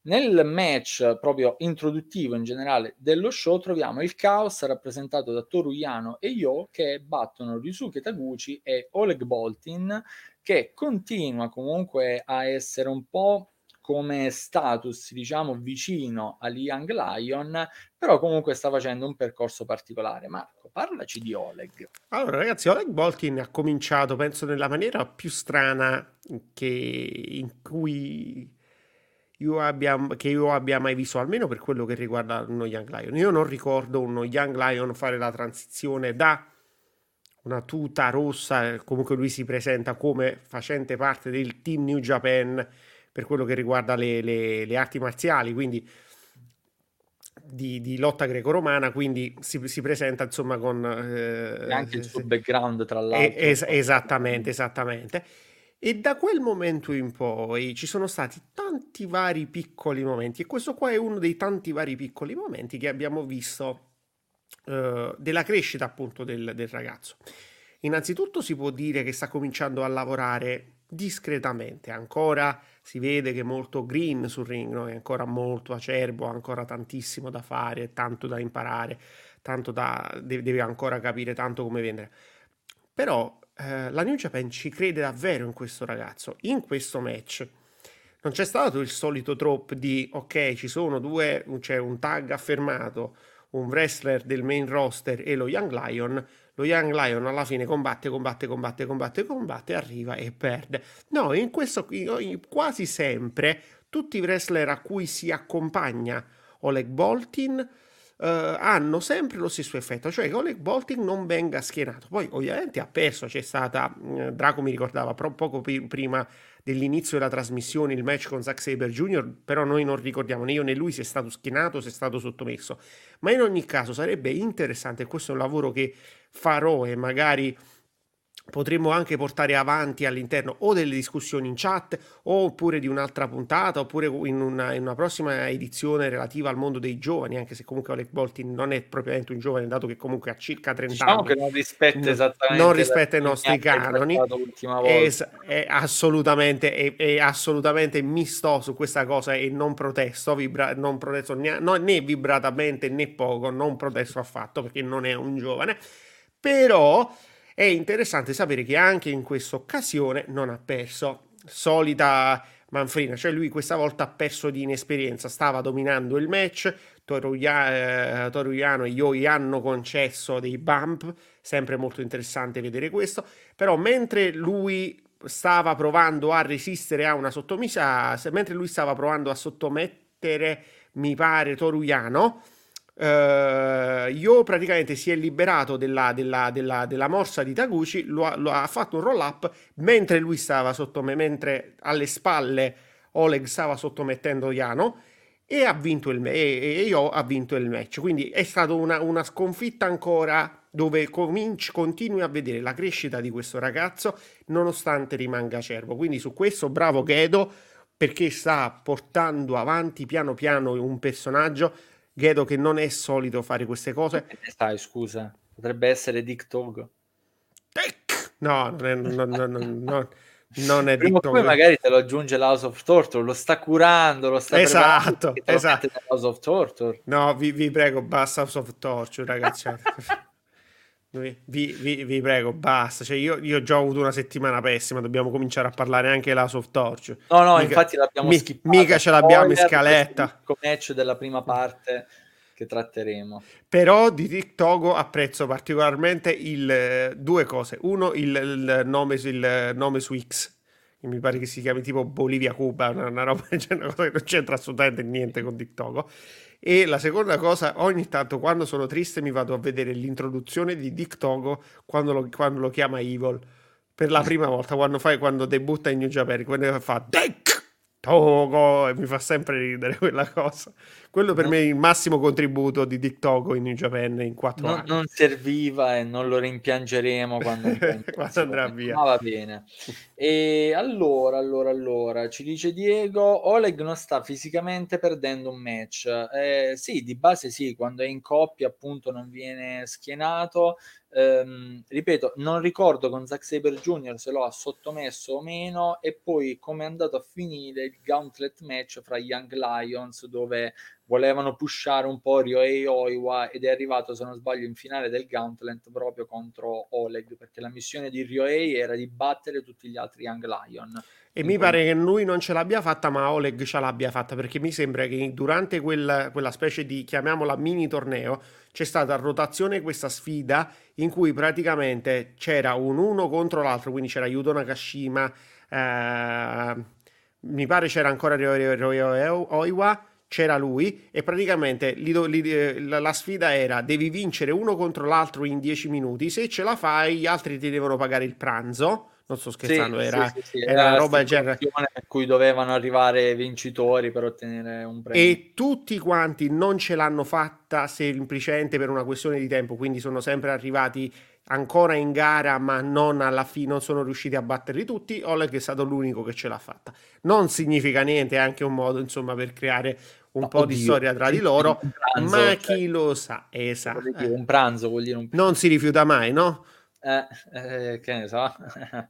nel match proprio introduttivo in generale dello show troviamo il caos rappresentato da Toru Yano e Yo che battono Ryusuke Taguchi e Oleg Boltin che continua comunque a essere un po' come status, diciamo, vicino agli Young Lion, però comunque sta facendo un percorso particolare. Marco, parlaci di Oleg. Allora, ragazzi, Oleg Boltin ha cominciato, penso, nella maniera più strana che in cui io abbia, che io abbia mai visto, almeno per quello che riguarda uno Young Lion. Io non ricordo uno Young Lion fare la transizione da una tuta rossa, comunque lui si presenta come facente parte del team New Japan per quello che riguarda le, le, le arti marziali, quindi di, di, lotta greco-romana, quindi si, si presenta insomma con... Eh, anche il suo background tra l'altro. Es- esattamente, esattamente. E da quel momento in poi ci sono stati tanti vari piccoli momenti e questo qua è uno dei tanti vari piccoli momenti che abbiamo visto eh, della crescita appunto del, del ragazzo. Innanzitutto si può dire che sta cominciando a lavorare discretamente, ancora si vede che è molto green sul ring, no? è ancora molto acerbo, ha ancora tantissimo da fare, tanto da imparare, tanto da, deve, ancora capire tanto come vendere. Però eh, la New Japan ci crede davvero in questo ragazzo, in questo match. Non c'è stato il solito trope di ok, ci sono due, c'è un tag affermato, un wrestler del main roster e lo Young Lion, lo Young Lion alla fine combatte, combatte, combatte, combatte, combatte, arriva e perde. No, in questo quasi sempre tutti i wrestler a cui si accompagna Oleg Boltin Uh, hanno sempre lo stesso effetto, cioè che Oleg Boltin non venga schienato. Poi ovviamente ha perso, c'è stata, uh, Draco mi ricordava pro- poco prima dell'inizio della trasmissione il match con Zack Saber Jr., però noi non ricordiamo né io né lui se è stato schienato, se è stato sottomesso. Ma in ogni caso sarebbe interessante, questo è un lavoro che farò e magari potremmo anche portare avanti all'interno o delle discussioni in chat oppure di un'altra puntata oppure in una, in una, prossima edizione relativa al mondo dei giovani anche se comunque Oleg Boltin non è propriamente un giovane dato che comunque ha circa 30 diciamo anni che non rispetta esattamente non rispetta i nostri canoni. è, è, assolutamente è, è, assolutamente mi sto su questa cosa e non protesto, vibra, non protesto né, no, né vibratamente né poco non protesto affatto perché non è un giovane. Però è interessante sapere che anche in questa occasione non ha perso. Solita manfrina, cioè lui questa volta ha perso di inesperienza, stava dominando il match, Toruya, eh, Toruyano e Yoi hanno concesso dei bump, sempre molto interessante vedere questo, però mentre lui stava provando a resistere a una sottomessa, mentre lui stava provando a sottomettere, mi pare, Toruyano, Uh, Io praticamente si è liberato della, della, della, della morsa di Taguchi, lo, lo, ha fatto un roll up mentre lui stava sottomettendo, mentre alle spalle Oleg stava sottomettendo Yano e ha vinto il, e, e Io ha vinto il match. Quindi è stata una, una sconfitta ancora dove cominci, continui a vedere la crescita di questo ragazzo nonostante rimanga acerbo. Quindi su questo bravo Gedo perché sta portando avanti piano piano un personaggio Gedo che non è solito fare queste cose. Sai, scusa, potrebbe essere Dick Tog. No, non è, no, no, no, Non è Prima o poi magari te lo aggiunge l'House of Torture, lo sta curando, lo sta esatto, esatto. House of Torture. No, vi, vi prego, basta House of Torture, ragazzi. Vi, vi, vi, prego, basta. Cioè, io, io già ho avuto una settimana pessima. Dobbiamo cominciare a parlare anche della soft torch. No, no, mica, infatti l'abbiamo mi, Mica ce l'abbiamo in scaletta. Il match della prima parte che tratteremo. Però di TikTok apprezzo particolarmente il, due cose. Uno, il, il, nome, il nome su X. Che mi pare che si chiami tipo Bolivia Cuba, una, una roba, una cosa che non c'entra assolutamente niente con TikTok. E la seconda cosa, ogni tanto quando sono triste mi vado a vedere l'introduzione di Dick Togo quando lo, quando lo chiama Evil. Per la prima volta, quando, fai, quando debutta in New Japan, quando fa Dick Togo e mi fa sempre ridere quella cosa. Quello per non, me è il massimo contributo di Dick Togo in New Japan in quattro non, anni. Non serviva e non lo rimpiangeremo quando, quando andrà via. Ma va bene. E allora, allora, allora, ci dice Diego, Oleg non sta fisicamente perdendo un match. Eh, sì, di base sì, quando è in coppia appunto non viene schienato, ehm, ripeto, non ricordo con Zack Saber Jr. se lo ha sottomesso o meno e poi come è andato a finire il gauntlet match fra Young Lions dove volevano pushare un po' Ryohei Oiwa ed è arrivato se non sbaglio in finale del gauntlet proprio contro Oleg perché la missione di Ryohei era di battere tutti gli altri Young Lion. E mi pare che lui non ce l'abbia fatta, ma Oleg ce l'abbia fatta perché mi sembra che durante quella, quella specie di, chiamiamola mini torneo, c'è stata a rotazione questa sfida in cui praticamente c'era un uno contro l'altro, quindi c'era Yudo Nakashima, eh, mi pare c'era ancora Oiwa, c'era lui e praticamente li do, li, eh, la, sfida era devi vincere uno contro l'altro in 10 minuti, se ce la fai gli altri ti devono pagare il pranzo non sto scherzando, sì, era, sì, sì, era, era roba del genere. A cui dovevano arrivare vincitori per ottenere un premio. E tutti quanti non ce l'hanno fatta semplicemente per una questione di tempo, quindi sono sempre arrivati ancora in gara, ma non alla fine, non sono riusciti a batterli tutti. Oleg è stato l'unico che ce l'ha fatta. Non significa niente, è anche un modo, insomma, per creare un no, po' oddio, di storia tra di loro, pranzo, ma cioè, chi lo sa, esatto. Un pranzo vuol dire un pranzo. Non si rifiuta mai, no? Eh, eh, che ne so.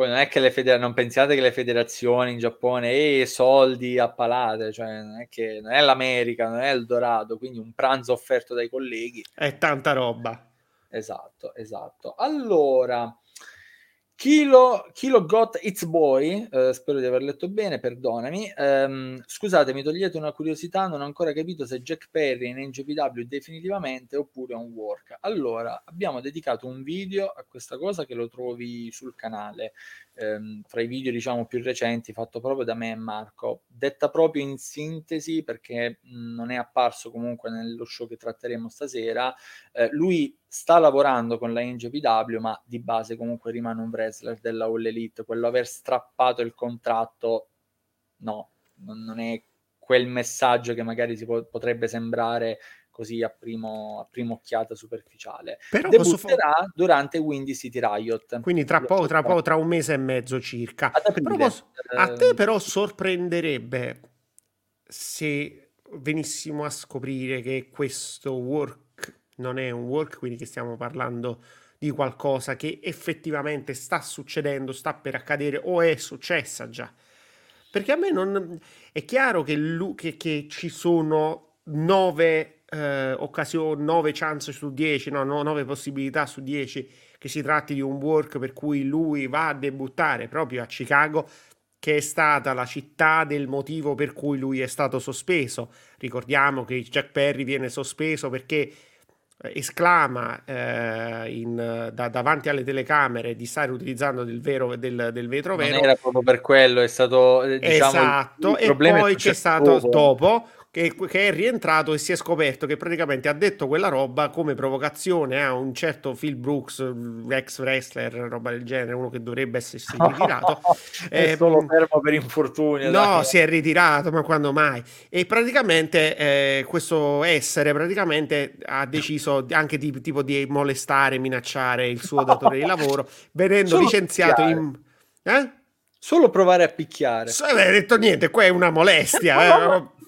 Poi non è che le federazioni, non pensiate che le federazioni in Giappone, e eh, soldi a palate, cioè non è che non è l'America, non è il Dorado, quindi un pranzo offerto dai colleghi. È tanta roba. Esatto, esatto. Allora, Kilo, Kilo Got It's Boy, eh, spero di aver letto bene, perdonami. Um, scusate, mi togliete una curiosità, non ho ancora capito se Jack Perry in NGPW definitivamente oppure un work. Allora, abbiamo dedicato un video a questa cosa che lo trovi sul canale ehm, fra i video diciamo più recenti fatto proprio da me e Marco, detta proprio in sintesi perché mh, non è apparso comunque nello show che tratteremo stasera, eh, lui sta lavorando con la NGPW ma di base comunque rimane un wrestler della All Elite, quello aver strappato il contratto no, non, non è quel messaggio che magari si po- potrebbe sembrare così a, primo, a prima occhiata superficiale. Però Debutterà posso... durante Windy City Riot. Quindi tra poco, tra poco, tra un mese e mezzo circa. Posso... A te però sorprenderebbe se venissimo a scoprire che questo work non è un work, quindi che stiamo parlando di qualcosa che effettivamente sta succedendo, sta per accadere o è successa già. Perché a me non... È chiaro che, lui, che, che ci sono nove eh, occasioni, 9 chance su 10, no, no, 9 possibilità su 10 che si tratti di un work per cui lui va a debuttare proprio a Chicago, che è stata la città del motivo per cui lui è stato sospeso. Ricordiamo che Jack Perry viene sospeso perché eh, esclama eh, in, da, davanti alle telecamere di stare utilizzando del, vero, del, del vetro vero. Non era proprio per quello, è stato eh, diciamo, esatto, il, il e poi c'è stato dopo, dopo che, che, è rientrato e si è scoperto che praticamente ha detto quella roba come provocazione a un certo Phil Brooks, ex wrestler, roba del genere, uno che dovrebbe essersi ritirato. è eh, solo fermo per infortunio. No, dai. si è ritirato, ma quando mai? E praticamente eh, questo essere praticamente ha deciso anche di, tipo di molestare, minacciare il suo datore di lavoro, venendo solo licenziato in... Eh? Solo provare a picchiare. So, hai detto niente, qua è una molestia. eh.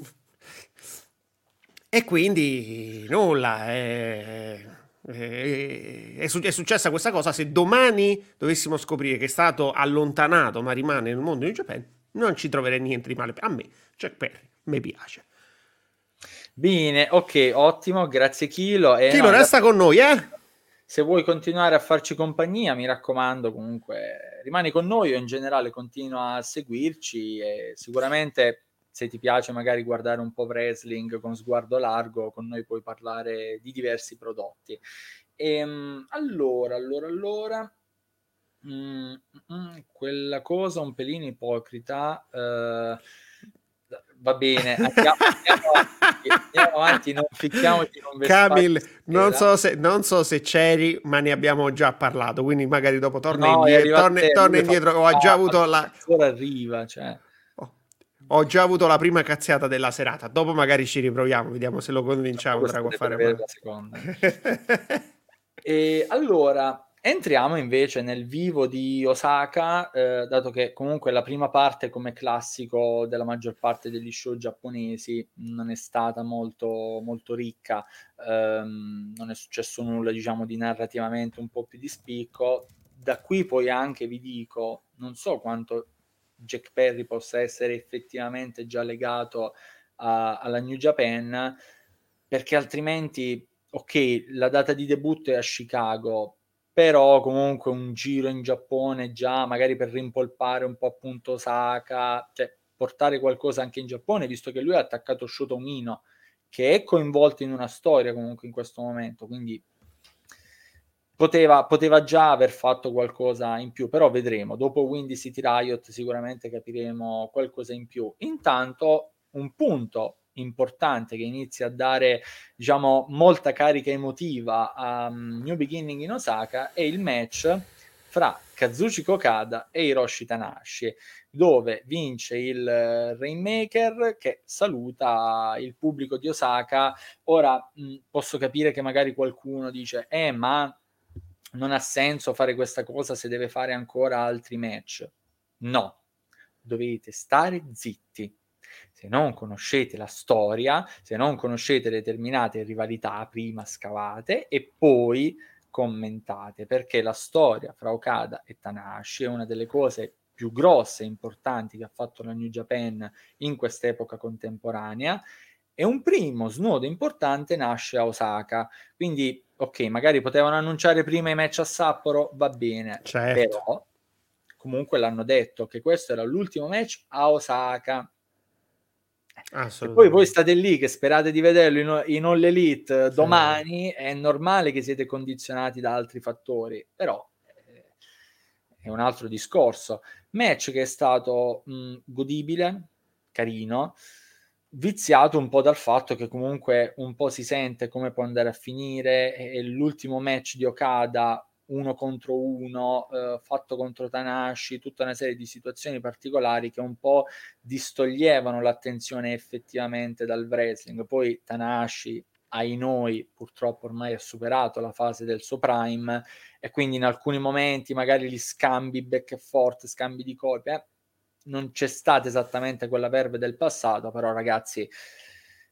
E quindi nulla, Eh, è, è, successa questa cosa. Se domani dovessimo scoprire che è stato allontanato ma rimane nel mondo di Japan, non ci troverei niente di male. A me, Jack Perry, mi piace. Bene, ok, ottimo, grazie Chilo. E Chilo, no, resta con noi, eh? Se vuoi continuare a farci compagnia, mi raccomando, comunque rimani con noi o in generale continua a seguirci e sicuramente se ti piace magari guardare un po' wrestling con sguardo largo, con noi puoi parlare di diversi prodotti. E, ehm, allora, allora, allora, mm, mm, quella cosa un pelino ipocrita. Eh, va bene, andiamo, andiamo, avanti, andiamo avanti, non ficchiamoci non Camil, non so, se, non so se c'eri, ma ne abbiamo già parlato, quindi magari dopo torna no, indietro, torna, torna indietro, ho già avuto la... Ora arriva, cioè... Ho già avuto la prima cazziata della serata. Dopo magari ci riproviamo, vediamo se lo convinciamo tra a fare la seconda. e allora, entriamo invece nel vivo di Osaka, eh, dato che comunque la prima parte, come classico della maggior parte degli show giapponesi, non è stata molto, molto ricca. Um, non è successo nulla, diciamo, di narrativamente un po' più di spicco. Da qui poi anche vi dico, non so quanto Jack Perry possa essere effettivamente già legato a, alla New Japan, perché altrimenti, ok, la data di debutto è a Chicago, però comunque un giro in Giappone già, magari per rimpolpare un po' appunto Osaka, cioè portare qualcosa anche in Giappone, visto che lui ha attaccato Shoto Mino, che è coinvolto in una storia comunque in questo momento, quindi poteva, poteva, già aver fatto qualcosa in più, però vedremo. Dopo Windy City Riot sicuramente capiremo qualcosa in più. Intanto un punto importante che inizia a dare diciamo molta carica emotiva a um, New Beginning in Osaka è il match fra Kazuchi Kokada e Hiroshi Tanahashi dove vince il Rainmaker che saluta il pubblico di Osaka ora mh, posso capire che magari qualcuno dice eh ma non ha senso fare questa cosa se deve fare ancora altri match. No, dovete stare zitti. Se non conoscete la storia, se non conoscete determinate rivalità, prima scavate e poi commentate, perché la storia fra Okada e Tanahashi è una delle cose più grosse e importanti che ha fatto la New Japan in quest'epoca contemporanea e un primo snodo importante nasce a Osaka. Quindi ok, magari potevano annunciare prima i match a Sapporo, va bene, certo. però comunque l'hanno detto che questo era l'ultimo match a Osaka. E poi voi state lì che sperate di vederlo in, in All Elite sì. domani, è normale che siete condizionati da altri fattori, però eh, è un altro discorso. Match che è stato mh, godibile, carino, viziato un po' dal fatto che comunque un po' si sente come può andare a finire e l'ultimo match di Okada uno contro uno eh, fatto contro Tanashi tutta una serie di situazioni particolari che un po' distoglievano l'attenzione effettivamente dal wrestling. Poi Tanashi ai noi purtroppo ormai ha superato la fase del suo prime e quindi in alcuni momenti magari gli scambi back e forth scambi di colpi eh, non c'è stata esattamente quella verve del passato, però ragazzi,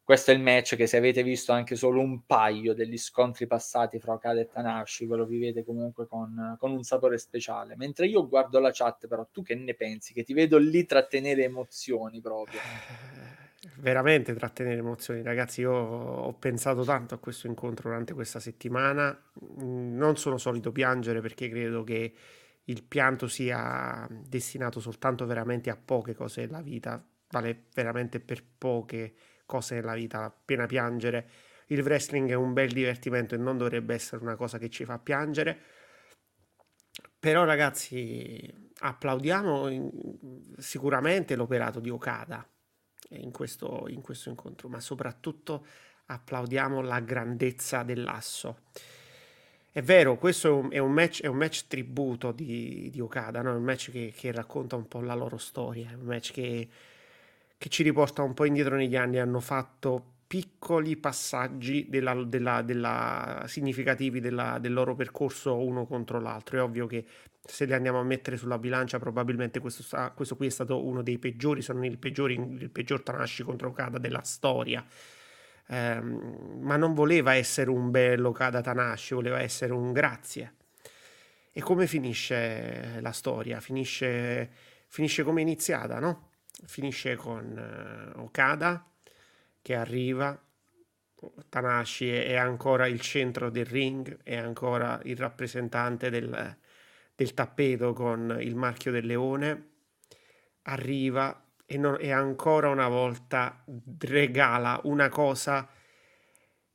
questo è il match che se avete visto anche solo un paio degli scontri passati fra Okada e Tanashi, ve lo vivete comunque con, con, un sapore speciale. Mentre io guardo la chat, però, tu che ne pensi? Che ti vedo lì trattenere emozioni proprio. Veramente trattenere emozioni, ragazzi. Io ho pensato tanto a questo incontro durante questa settimana. Non sono solito piangere perché credo che il pianto sia destinato soltanto veramente a poche cose nella vita, vale veramente per poche cose nella vita la pena piangere. Il wrestling è un bel divertimento e non dovrebbe essere una cosa che ci fa piangere. Però ragazzi, applaudiamo sicuramente l'operato di Okada in questo, in questo incontro, ma soprattutto applaudiamo la grandezza dell'asso. È vero, questo è un, match, è un match, tributo di, di Okada, no? un match che, che, racconta un po' la loro storia, un match che, che, ci riporta un po' indietro negli anni. Hanno fatto piccoli passaggi della, della, della, significativi del loro percorso uno contro l'altro. È ovvio che se li andiamo a mettere sulla bilancia, probabilmente questo, questo qui è stato uno dei peggiori, se non il, peggiore, il peggior Tanashi contro Okada della storia ehm, ma non voleva essere un bello Kada Tanashi, voleva essere un grazie. E come finisce la storia? Finisce, finisce come è iniziata, no? Finisce con uh, Okada che arriva, Tanashi è ancora il centro del ring, è ancora il rappresentante del, del tappeto con il marchio del leone, arriva e, non, e ancora una volta regala una cosa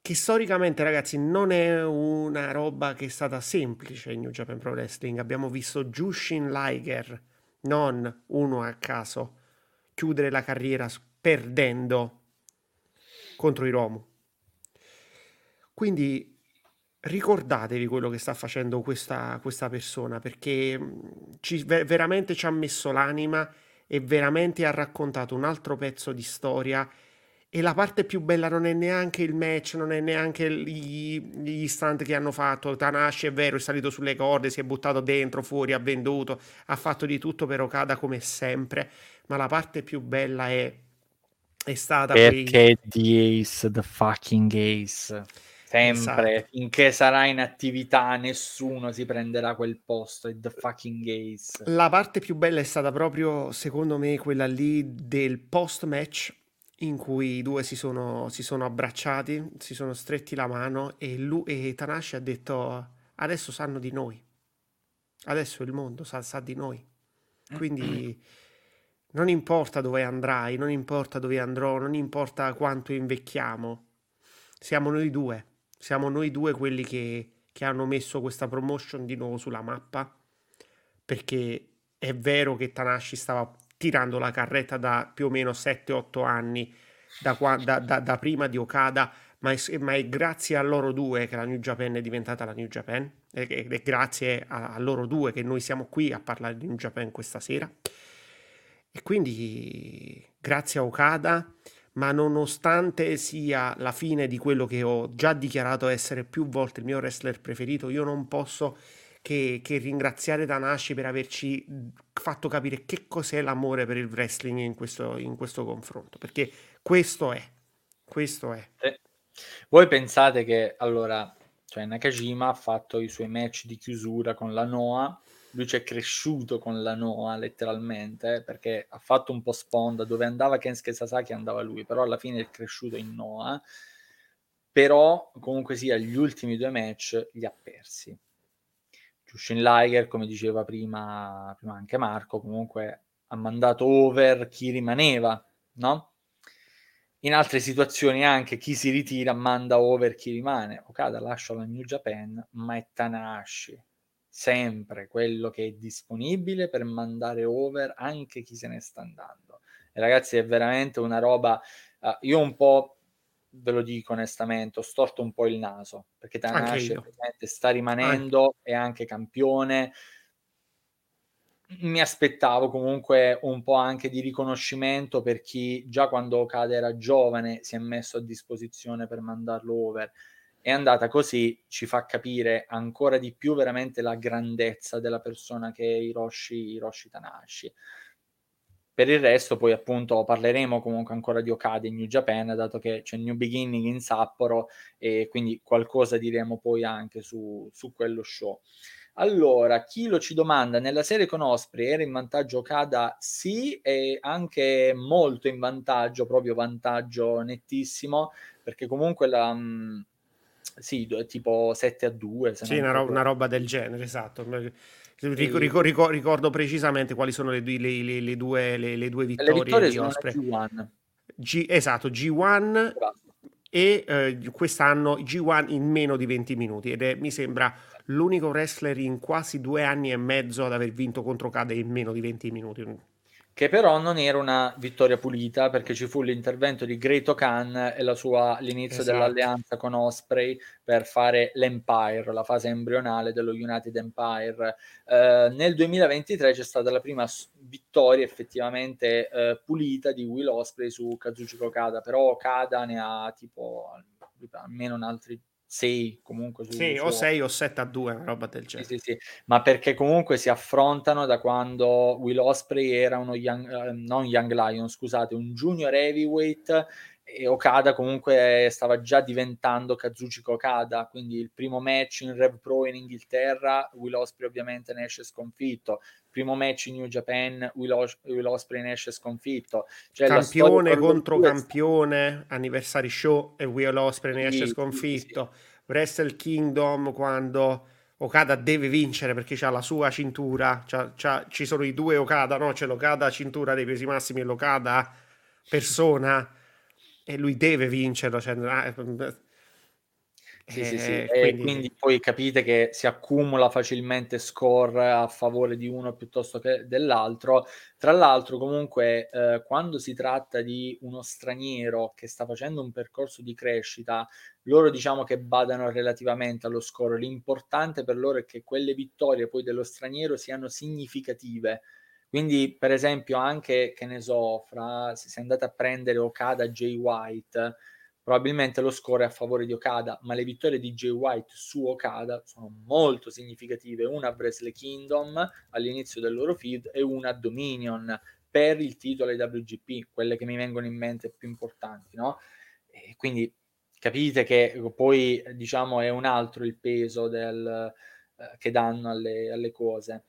che storicamente, ragazzi, non è una roba che è stata semplice in New Japan Pro Wrestling. Abbiamo visto Jushin Liger, non uno a caso, chiudere la carriera perdendo contro i Romu. Quindi ricordatevi quello che sta facendo questa, questa persona perché ci, veramente ci ha messo l'anima e veramente ha raccontato un altro pezzo di storia e la parte più bella non è neanche il match, non è neanche gli, gli che hanno fatto. Tanashi è vero, è salito sulle corde, si è buttato dentro, fuori, ha venduto, ha fatto di tutto per Okada come sempre. Ma la parte più bella è, è stata perché quei... the Ace, the fucking Ace. Sempre, esatto. finché sarà in attività, nessuno si prenderà quel posto. È the fucking Ace. La parte più bella è stata proprio, secondo me, quella lì del post match in cui i due si sono, si sono abbracciati, si sono stretti la mano e, lui, e Tanashi ha detto adesso sanno di noi, adesso il mondo sa, sa di noi. Quindi non importa dove andrai, non importa dove andrò, non importa quanto invecchiamo, siamo noi due, siamo noi due quelli che, che hanno messo questa promotion di nuovo sulla mappa, perché è vero che Tanashi stava tirando la carretta da più o meno 7-8 anni, da, da, da, da, prima di Okada, ma è, ma è, grazie a loro due che la New Japan è diventata la New Japan, ed è grazie a, a loro due che noi siamo qui a parlare di New Japan questa sera. E quindi grazie a Okada, ma nonostante sia la fine di quello che ho già dichiarato essere più volte il mio wrestler preferito, io non posso che, che ringraziare Tanashi per averci fatto capire che cos'è l'amore per il wrestling in questo, in questo confronto, perché questo è, questo è. Eh, voi pensate che allora, cioè Nakajima ha fatto i suoi match di chiusura con la Noah, lui ci è cresciuto con la Noah letteralmente, perché ha fatto un po' sponda, dove andava Kensuke Sasaki andava lui, però alla fine è cresciuto in Noah, però comunque sia gli ultimi due match li ha persi Jushin Liger, come diceva prima, prima anche Marco, comunque ha mandato over chi rimaneva, no? In altre situazioni anche chi si ritira manda over chi rimane. Okada lascia la New Japan, ma è Tanahashi sempre quello che è disponibile per mandare over anche chi se ne sta andando. E ragazzi, è veramente una roba. Uh, io un po' ve lo dico onestamente, ho storto un po' il naso perché Tanahashi sta rimanendo, anche. è anche campione. Mi aspettavo comunque un po' anche di riconoscimento per chi già quando Okada era giovane si è messo a disposizione per mandarlo over. È andata così, ci fa capire ancora di più veramente la grandezza della persona che è Hiroshi, Hiroshi Tanahashi. Per il resto, poi appunto parleremo comunque ancora di Okada in New Japan, dato che c'è New Beginning in Sapporo e quindi qualcosa diremo poi anche su, su quello show. Allora, Kilo ci domanda, nella serie con Osprey era in vantaggio Okada? Sì, e anche molto in vantaggio, proprio vantaggio nettissimo, perché comunque la... Mh, sì, tipo 7 a 2. sì, una, ro- una roba del genere, esatto Ric- ric- ric- ricordo precisamente quali sono le, due, le, le, le due, le, due vittorie, vittorie di Osprey. G1. G- esatto, G1 e eh, quest'anno G1 in meno di 20 minuti ed è, mi sembra l'unico wrestler in quasi due anni e mezzo ad aver vinto contro Cade in meno di 20 minuti che però non era una vittoria pulita perché ci fu l'intervento di Great Khan e sua, l'inizio esatto. dell'alleanza con Osprey per fare l'Empire, la fase embrionale dello United Empire. Eh, nel 2023 c'è stata la prima vittoria effettivamente eh, pulita di Will Osprey su Kazuchi Okada, però Okada ne ha tipo almeno un altri 6 comunque sì, su... o 6 o 7 a 2 una roba del genere. sì, sì, sì, ma perché comunque si affrontano da quando Will Osprey era uno young, eh, non young lion scusate un junior heavyweight e Okada comunque stava già diventando Kazuchika Okada, quindi il primo match in Rev Pro in Inghilterra, Will Osprey ovviamente ne esce sconfitto, primo match in New Japan, Will, Os- Will Osprey ne esce sconfitto. Cioè, campione contro campione, anniversary show e Will Osprey ne esce sconfitto. Sì, sì. Wrestle Kingdom quando Okada deve vincere perché ha la sua cintura, c'ha, c'ha, ci sono i due Okada, no? C'è l'Okada cintura dei pesi massimi e l'Okada persona e lui deve vincerlo. Cioè, ah, sì, sì, sì. Eh, quindi... quindi... poi capite che si accumula facilmente score a favore di uno piuttosto che dell'altro. Tra l'altro, comunque, eh, quando si tratta di uno straniero che sta facendo un percorso di crescita, loro diciamo che badano relativamente allo score. L'importante per loro è che quelle vittorie poi dello straniero siano significative quindi, per esempio, anche che ne so, fra se sei andato a prendere Okada Jay White, probabilmente lo score è a favore di Okada, ma le vittorie di Jay White su Okada sono molto significative. Una a Wrestle Kingdom all'inizio del loro feed e una a Dominion per il titolo IWGP, quelle che mi vengono in mente più importanti, no? E quindi capite che poi diciamo è un altro il peso del, che danno alle, alle cose.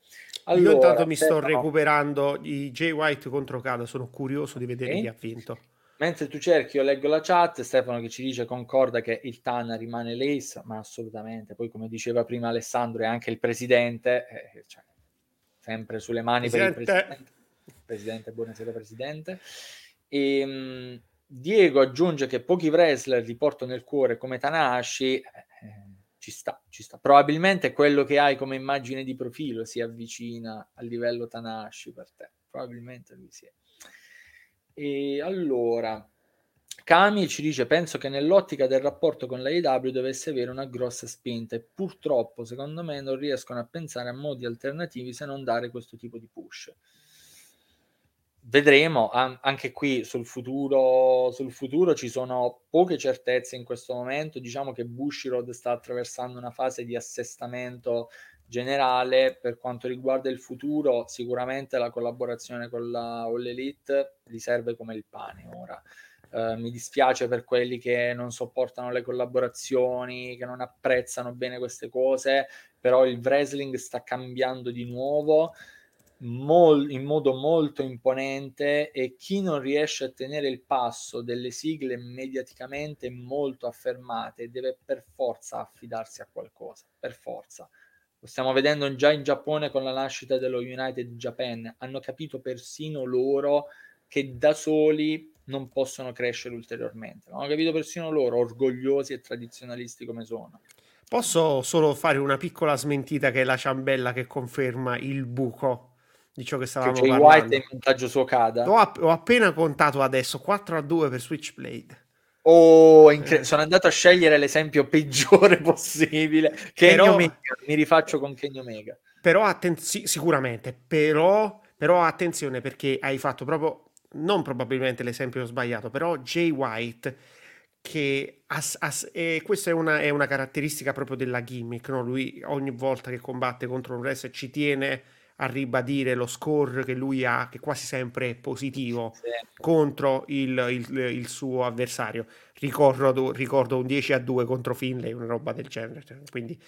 Allora, Io intanto mi sto no. recuperando i Jay White contro Cada, sono curioso di vedere okay. chi ha vinto. Mentre tu cerchi, io leggo la chat, Stefano che ci dice concorda che il TAN rimane l'ACE, ma assolutamente. Poi come diceva prima Alessandro, è anche il presidente, eh, cioè, sempre sulle mani presidente. per il presidente. Presidente, buonasera presidente. E, um, Diego aggiunge che pochi wrestler li porto nel cuore come Tanahashi. Eh, ci sta, ci sta. Probabilmente quello che hai come immagine di profilo si avvicina al livello Tanahashi per te. Probabilmente lui sia. E allora, Kami ci dice: Penso che nell'ottica del rapporto con l'AEW dovesse avere una grossa spinta e purtroppo, secondo me, non riescono a pensare a modi alternativi se non dare questo tipo di push vedremo anche qui sul futuro, sul futuro ci sono poche certezze in questo momento. Diciamo che Bushiroad sta attraversando una fase di assestamento generale per quanto riguarda il futuro. Sicuramente la collaborazione con la All Elite gli serve come il pane ora. Uh, mi dispiace per quelli che non sopportano le collaborazioni, che non apprezzano bene queste cose, però il wrestling sta cambiando di nuovo mol- in modo molto imponente e chi non riesce a tenere il passo delle sigle mediaticamente molto affermate deve per forza affidarsi a qualcosa, per forza. Lo stiamo vedendo già in Giappone con la nascita dello United Japan, hanno capito persino loro che da soli non possono crescere ulteriormente. Hanno capito persino loro, orgogliosi e tradizionalisti come sono. Posso solo fare una piccola smentita che è la ciambella che conferma il buco di ciò che stavamo che parlando. White in vantaggio su Okada. Ho, ho, appena contato adesso 4 a 2 per Switchblade. Oh, incre- eh. sono andato a scegliere l'esempio peggiore possibile. Kenny però, Omega, mi rifaccio con Kenny Omega. Però attenzione, sicuramente, però, però attenzione perché hai fatto proprio, non probabilmente l'esempio sbagliato, però Jay White che as, as, eh, questa è una, è una, caratteristica proprio della gimmick, no? lui ogni volta che combatte contro un wrestler ci tiene a ribadire lo score che lui ha, che quasi sempre è positivo, sì. contro il, il, il, suo avversario. Ricordo, ricordo, un 10 a 2 contro Finlay, una roba del genere. Cioè, quindi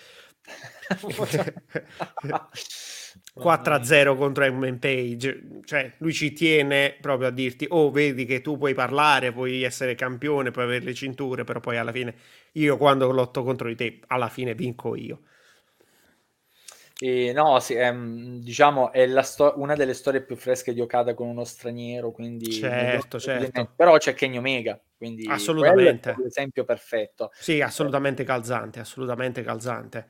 4 a 0 contro M. Page, cioè lui ci tiene proprio a dirti: Oh, vedi che tu puoi parlare, puoi essere campione, puoi avere le cinture, però poi alla fine io quando lotto contro di te, alla fine vinco io. E no, sì, è, diciamo è sto- una delle storie più fresche di Okada con uno straniero, quindi certo, certo. però c'è Kenny Omega, quindi assolutamente l'esempio perfetto. Sì, assolutamente calzante, assolutamente calzante.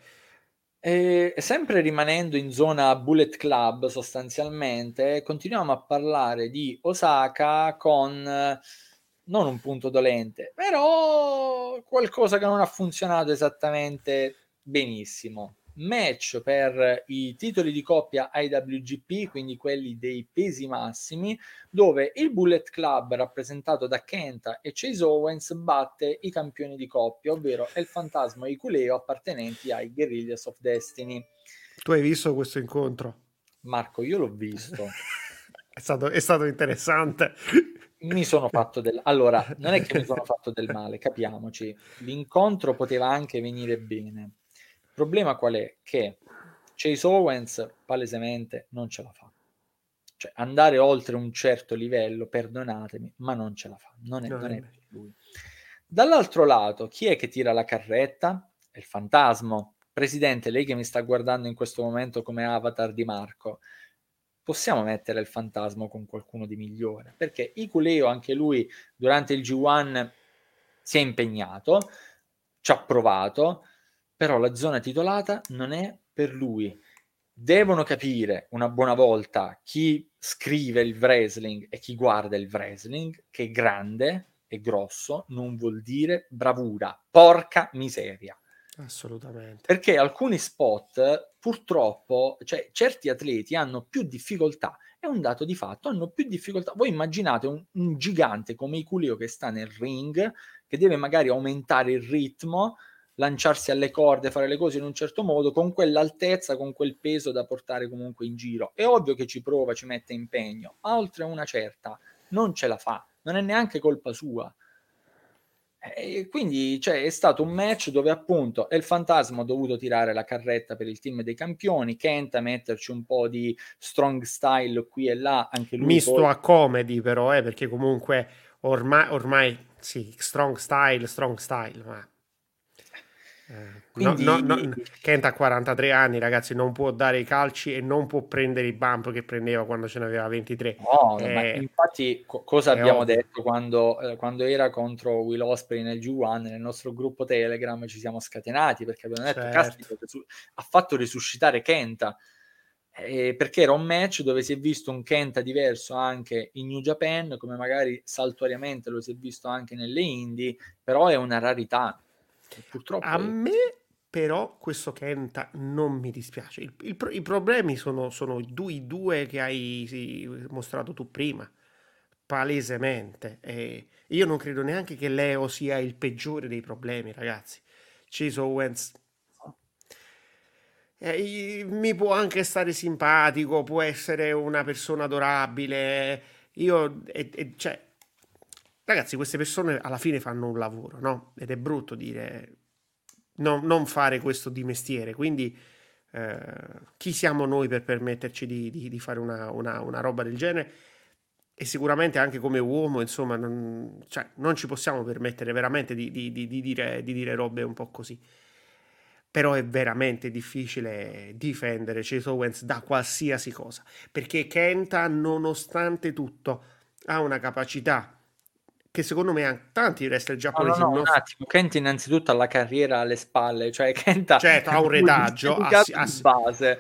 E sempre rimanendo in zona Bullet Club, sostanzialmente, continuiamo a parlare di Osaka con non un punto dolente, però qualcosa che non ha funzionato esattamente benissimo match per i titoli di coppia IWGP, quindi quelli dei pesi massimi, dove il Bullet Club, rappresentato da Kenta e Chase Owens, batte i campioni di coppia, ovvero El Fantasma e i Culeo appartenenti ai Guerrillas of Destiny. Tu hai visto questo incontro? Marco, io l'ho visto. è, stato, è stato interessante. mi sono fatto del... Allora, non è che mi sono fatto del male, capiamoci. L'incontro poteva anche venire bene. Il problema qual è? Che Chase Owens palesemente non ce la fa. Cioè, andare oltre un certo livello, perdonatemi, ma non ce la fa. Non è, non non è per lui. Dall'altro lato, chi è che tira la carretta? È il fantasma. Presidente, lei che mi sta guardando in questo momento come avatar di Marco, possiamo mettere il fantasma con qualcuno di migliore, perché Iculeo anche lui durante il G1 si è impegnato, ci ha provato, però la zona titolata non è per lui. Devono capire una buona volta chi scrive il wrestling e chi guarda il wrestling che è grande e grosso non vuol dire bravura, porca miseria. Assolutamente. Perché alcuni spot, purtroppo, cioè certi atleti hanno più difficoltà, è un dato di fatto, hanno più difficoltà. Voi immaginate un, un gigante come Iculeo che sta nel ring, che deve magari aumentare il ritmo, lanciarsi alle corde, fare le cose in un certo modo, con quell'altezza, con quel peso da portare comunque in giro. È ovvio che ci prova, ci mette impegno, ma oltre una certa non ce la fa, non è neanche colpa sua. E quindi cioè, è stato un match dove appunto El Fantasma ha dovuto tirare la carretta per il team dei campioni, Kenta metterci un po' di strong style qui e là, anche lui misto poi... a comedy però, eh, perché comunque ormai, ormai sì, strong style, strong style, ma Quindi... No, no, no, Kent ha 43 anni, ragazzi, non può dare i calci e non può prendere i bump che prendeva quando ce n'aveva 23. No, eh, infatti, co- cosa abbiamo ovvio. detto quando, eh, quando, era contro Will Osprey nel G1 nel nostro gruppo Telegram? Ci siamo scatenati perché abbiamo detto: certo. Caspita, ha fatto risuscitare Kenta. Eh, perché era un match dove si è visto un Kenta diverso anche in New Japan, come magari saltuariamente lo si è visto anche nelle Indie, però è una rarità Purtroppo. A me però questo Kenta non mi dispiace. Il, il, I problemi sono, sono i, due, i, due, che hai sì, mostrato tu prima, palesemente. E io non credo neanche che Leo sia il peggiore dei problemi, ragazzi. Chase Owens eh, mi può anche stare simpatico, può essere una persona adorabile. Io, e, e, cioè, Ragazzi, queste persone alla fine fanno un lavoro, no? Ed è brutto dire no, non fare questo di mestiere. Quindi eh, chi siamo noi per permetterci di, di, di fare una, una, una, roba del genere? E sicuramente anche come uomo, insomma, non, cioè, non ci possiamo permettere veramente di, di dire, dire robe un po' così però è veramente difficile difendere Chase Owens da qualsiasi cosa perché Kenta nonostante tutto ha una capacità che secondo me anche tanti wrestler giapponesi no, no, no, nostro... un attimo. Kenta innanzitutto ha la carriera alle spalle cioè Kenta certo ha un retaggio ha, ha,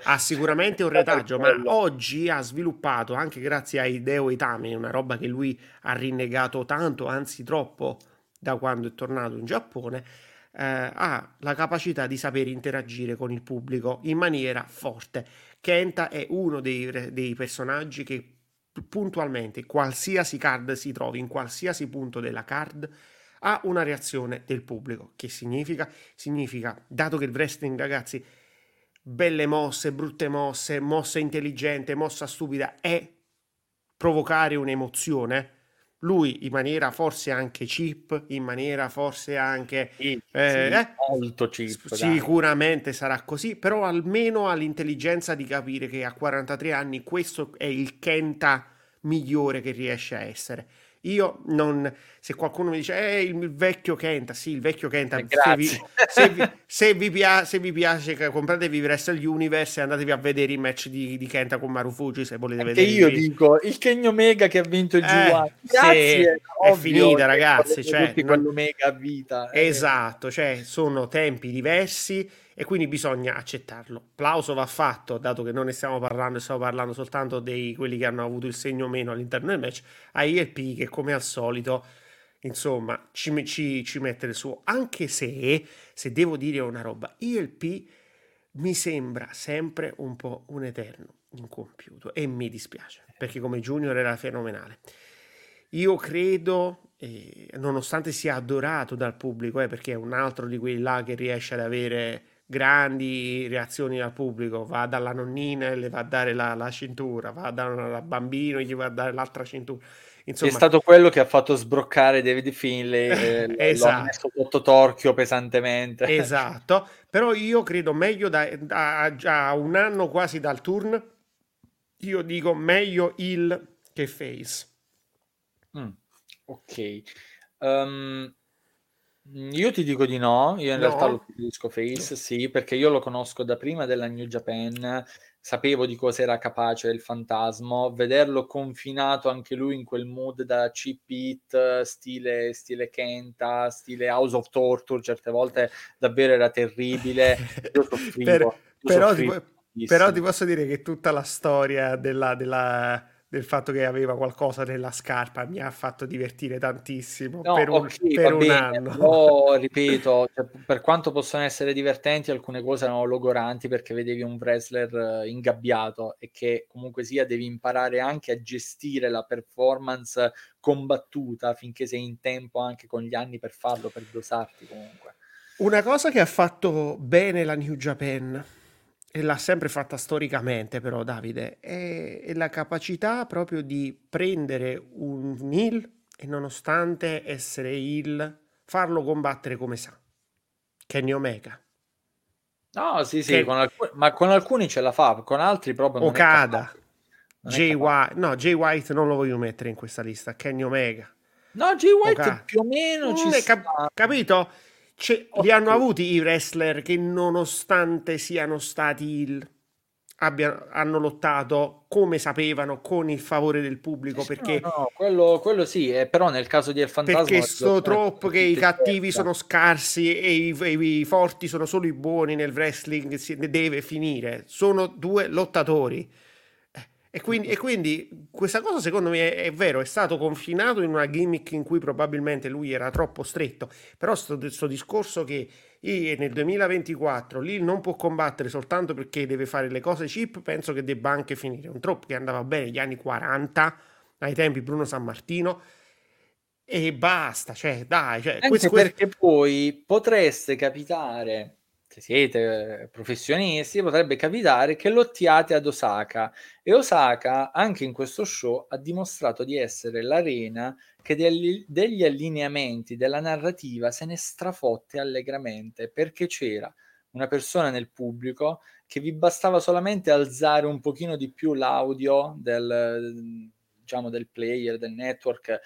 ha, sicuramente un retaggio ma oggi ha sviluppato anche grazie a Hideo Itami una roba che lui ha rinnegato tanto anzi troppo da quando è tornato in Giappone eh, ha la capacità di saper interagire con il pubblico in maniera forte. Kenta è uno dei, dei personaggi che puntualmente qualsiasi card si trovi in qualsiasi punto della card ha una reazione del pubblico. Che significa? Significa, dato che il wrestling, ragazzi, belle mosse, brutte mosse, mossa intelligente, mossa stupida, è provocare un'emozione. Lui in maniera forse anche cheap, in maniera forse anche sì, eh, sì, molto cheap. Sicuramente dai. sarà così, però almeno ha l'intelligenza di capire che a 43 anni questo è il Kenta migliore che riesce a essere. Io non, se qualcuno mi dice, eh, il vecchio Kenta, sì, il vecchio Kenta, eh, se, vi, se, vi, se, vi pia- se, vi, piace, compratevi Wrestle Universe e andatevi a vedere i match di, di Kenta con Marufuji se volete Anche vedere. io dico, il Kenny Omega che ha vinto il G1, eh, Grazie, è finita ragazzi, cioè, non... A vita. Eh. Esatto, cioè sono tempi diversi e quindi bisogna accettarlo. Plauso va fatto, dato che non ne stiamo parlando, stiamo parlando soltanto di quelli che hanno avuto il segno meno all'interno del match, a ILP che come al solito, insomma, ci, ci, ci mette il suo. Anche se, se devo dire una roba, ILP mi sembra sempre un po' un eterno incompiuto e mi dispiace, perché come junior era fenomenale. Io credo, eh, nonostante sia adorato dal pubblico, eh, perché è un altro di quelli là che riesce ad avere grandi reazioni dal pubblico, va dalla nonnina e le va a dare la, la cintura, va dal bambino e gli va a dare l'altra cintura. Insomma, è stato quello che ha fatto sbroccare David Finlay, eh, esatto. l'ha messo sotto torchio pesantemente. Esatto, però io credo meglio da, da, già un anno quasi dal turn, io dico meglio il che face. Mm, ok. Um, io ti dico di no, io in no. realtà lo preferisco Face, sì, perché io lo conosco da prima della New Japan, sapevo di cosa era capace il fantasma, vederlo confinato anche lui in quel mood da cheap hit, stile, stile Kenta, stile House of Torture, certe volte davvero era terribile, io soffrivo. per, però, ti, però, ti, posso dire che tutta la storia della, della del fatto che aveva qualcosa nella scarpa mi ha fatto divertire tantissimo no, per un, okay, per un bene, anno. Però, ripeto, cioè, per quanto possono essere divertenti, alcune cose erano logoranti perché vedevi un wrestler eh, ingabbiato e che comunque sia devi imparare anche a gestire la performance combattuta finché sei in tempo anche con gli anni per farlo, per dosarti comunque. Una cosa che ha fatto bene la New Japan e l'ha sempre fatta storicamente però Davide, è, è la capacità proprio di prendere un heal e nonostante essere heal, farlo combattere come sa. Kenny Omega. No, sì, sì, che... con alcuni, ma con alcuni ce la fa, con altri proprio Okada. Jay White, no, Jay White non lo voglio mettere in questa lista, Kenny Omega. No, Jay White Okada. più o meno ci cap- capito? Cioè, li hanno avuti i wrestler che nonostante siano stati il abbiano, hanno lottato come sapevano con il favore del pubblico perché no, no quello, quello, sì eh, però nel caso di El Fantasma perché sto troppo che i cattivi sono scarsi e i, i, i, forti sono solo i buoni nel wrestling si, deve finire. Sono due lottatori e quindi, e quindi, questa cosa secondo me è, è, vero, è stato confinato in una gimmick in cui probabilmente lui era troppo stretto, però questo discorso che nel 2024 lì non può combattere soltanto perché deve fare le cose cheap, penso che debba anche finire. Un troppo che andava bene negli anni 40, ai tempi Bruno San Martino, e basta, cioè dai. Cioè, anche questo, perché poi potreste capitare se siete professionisti, potrebbe capitare che lottiate ad Osaka. E Osaka, anche in questo show, ha dimostrato di essere l'arena che degli, degli allineamenti della narrativa se ne strafotte allegramente, perché c'era una persona nel pubblico che vi bastava solamente alzare un pochino di più l'audio del, diciamo, del player, del network,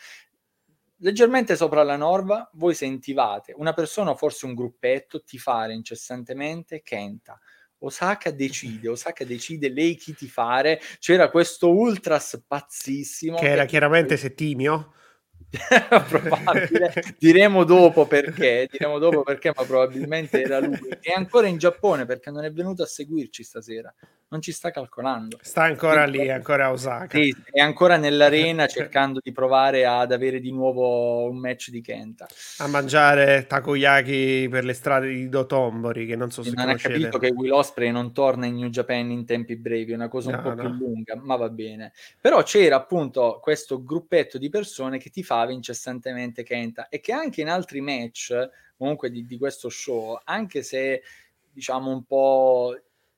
leggermente sopra la norma, voi sentivate una persona o forse un gruppetto tifare incessantemente Kenta. Osaka decide, Osaka decide lei chi tifare. C'era questo ultras pazzissimo. Che era chiaramente Settimio. probabile. Diremo dopo perché diremo dopo perché ma probabilmente era lui. È ancora in Giappone perché non è venuto a seguirci stasera. Non ci sta calcolando. Sta ancora Quindi, lì è ancora a Osaka. Sì, è ancora nell'arena cercando di provare ad avere di nuovo un match di Kenta. A mangiare takoyaki per le strade di Dotombori che non so se non conoscete. ha capito che Will Osprey non torna in New Japan in tempi brevi è una cosa un no, po' no. più lunga ma va bene. Però c'era appunto questo gruppetto di persone che ti fa urlava incessantemente Kenta e che anche in altri match comunque di, di questo show, anche se diciamo un po'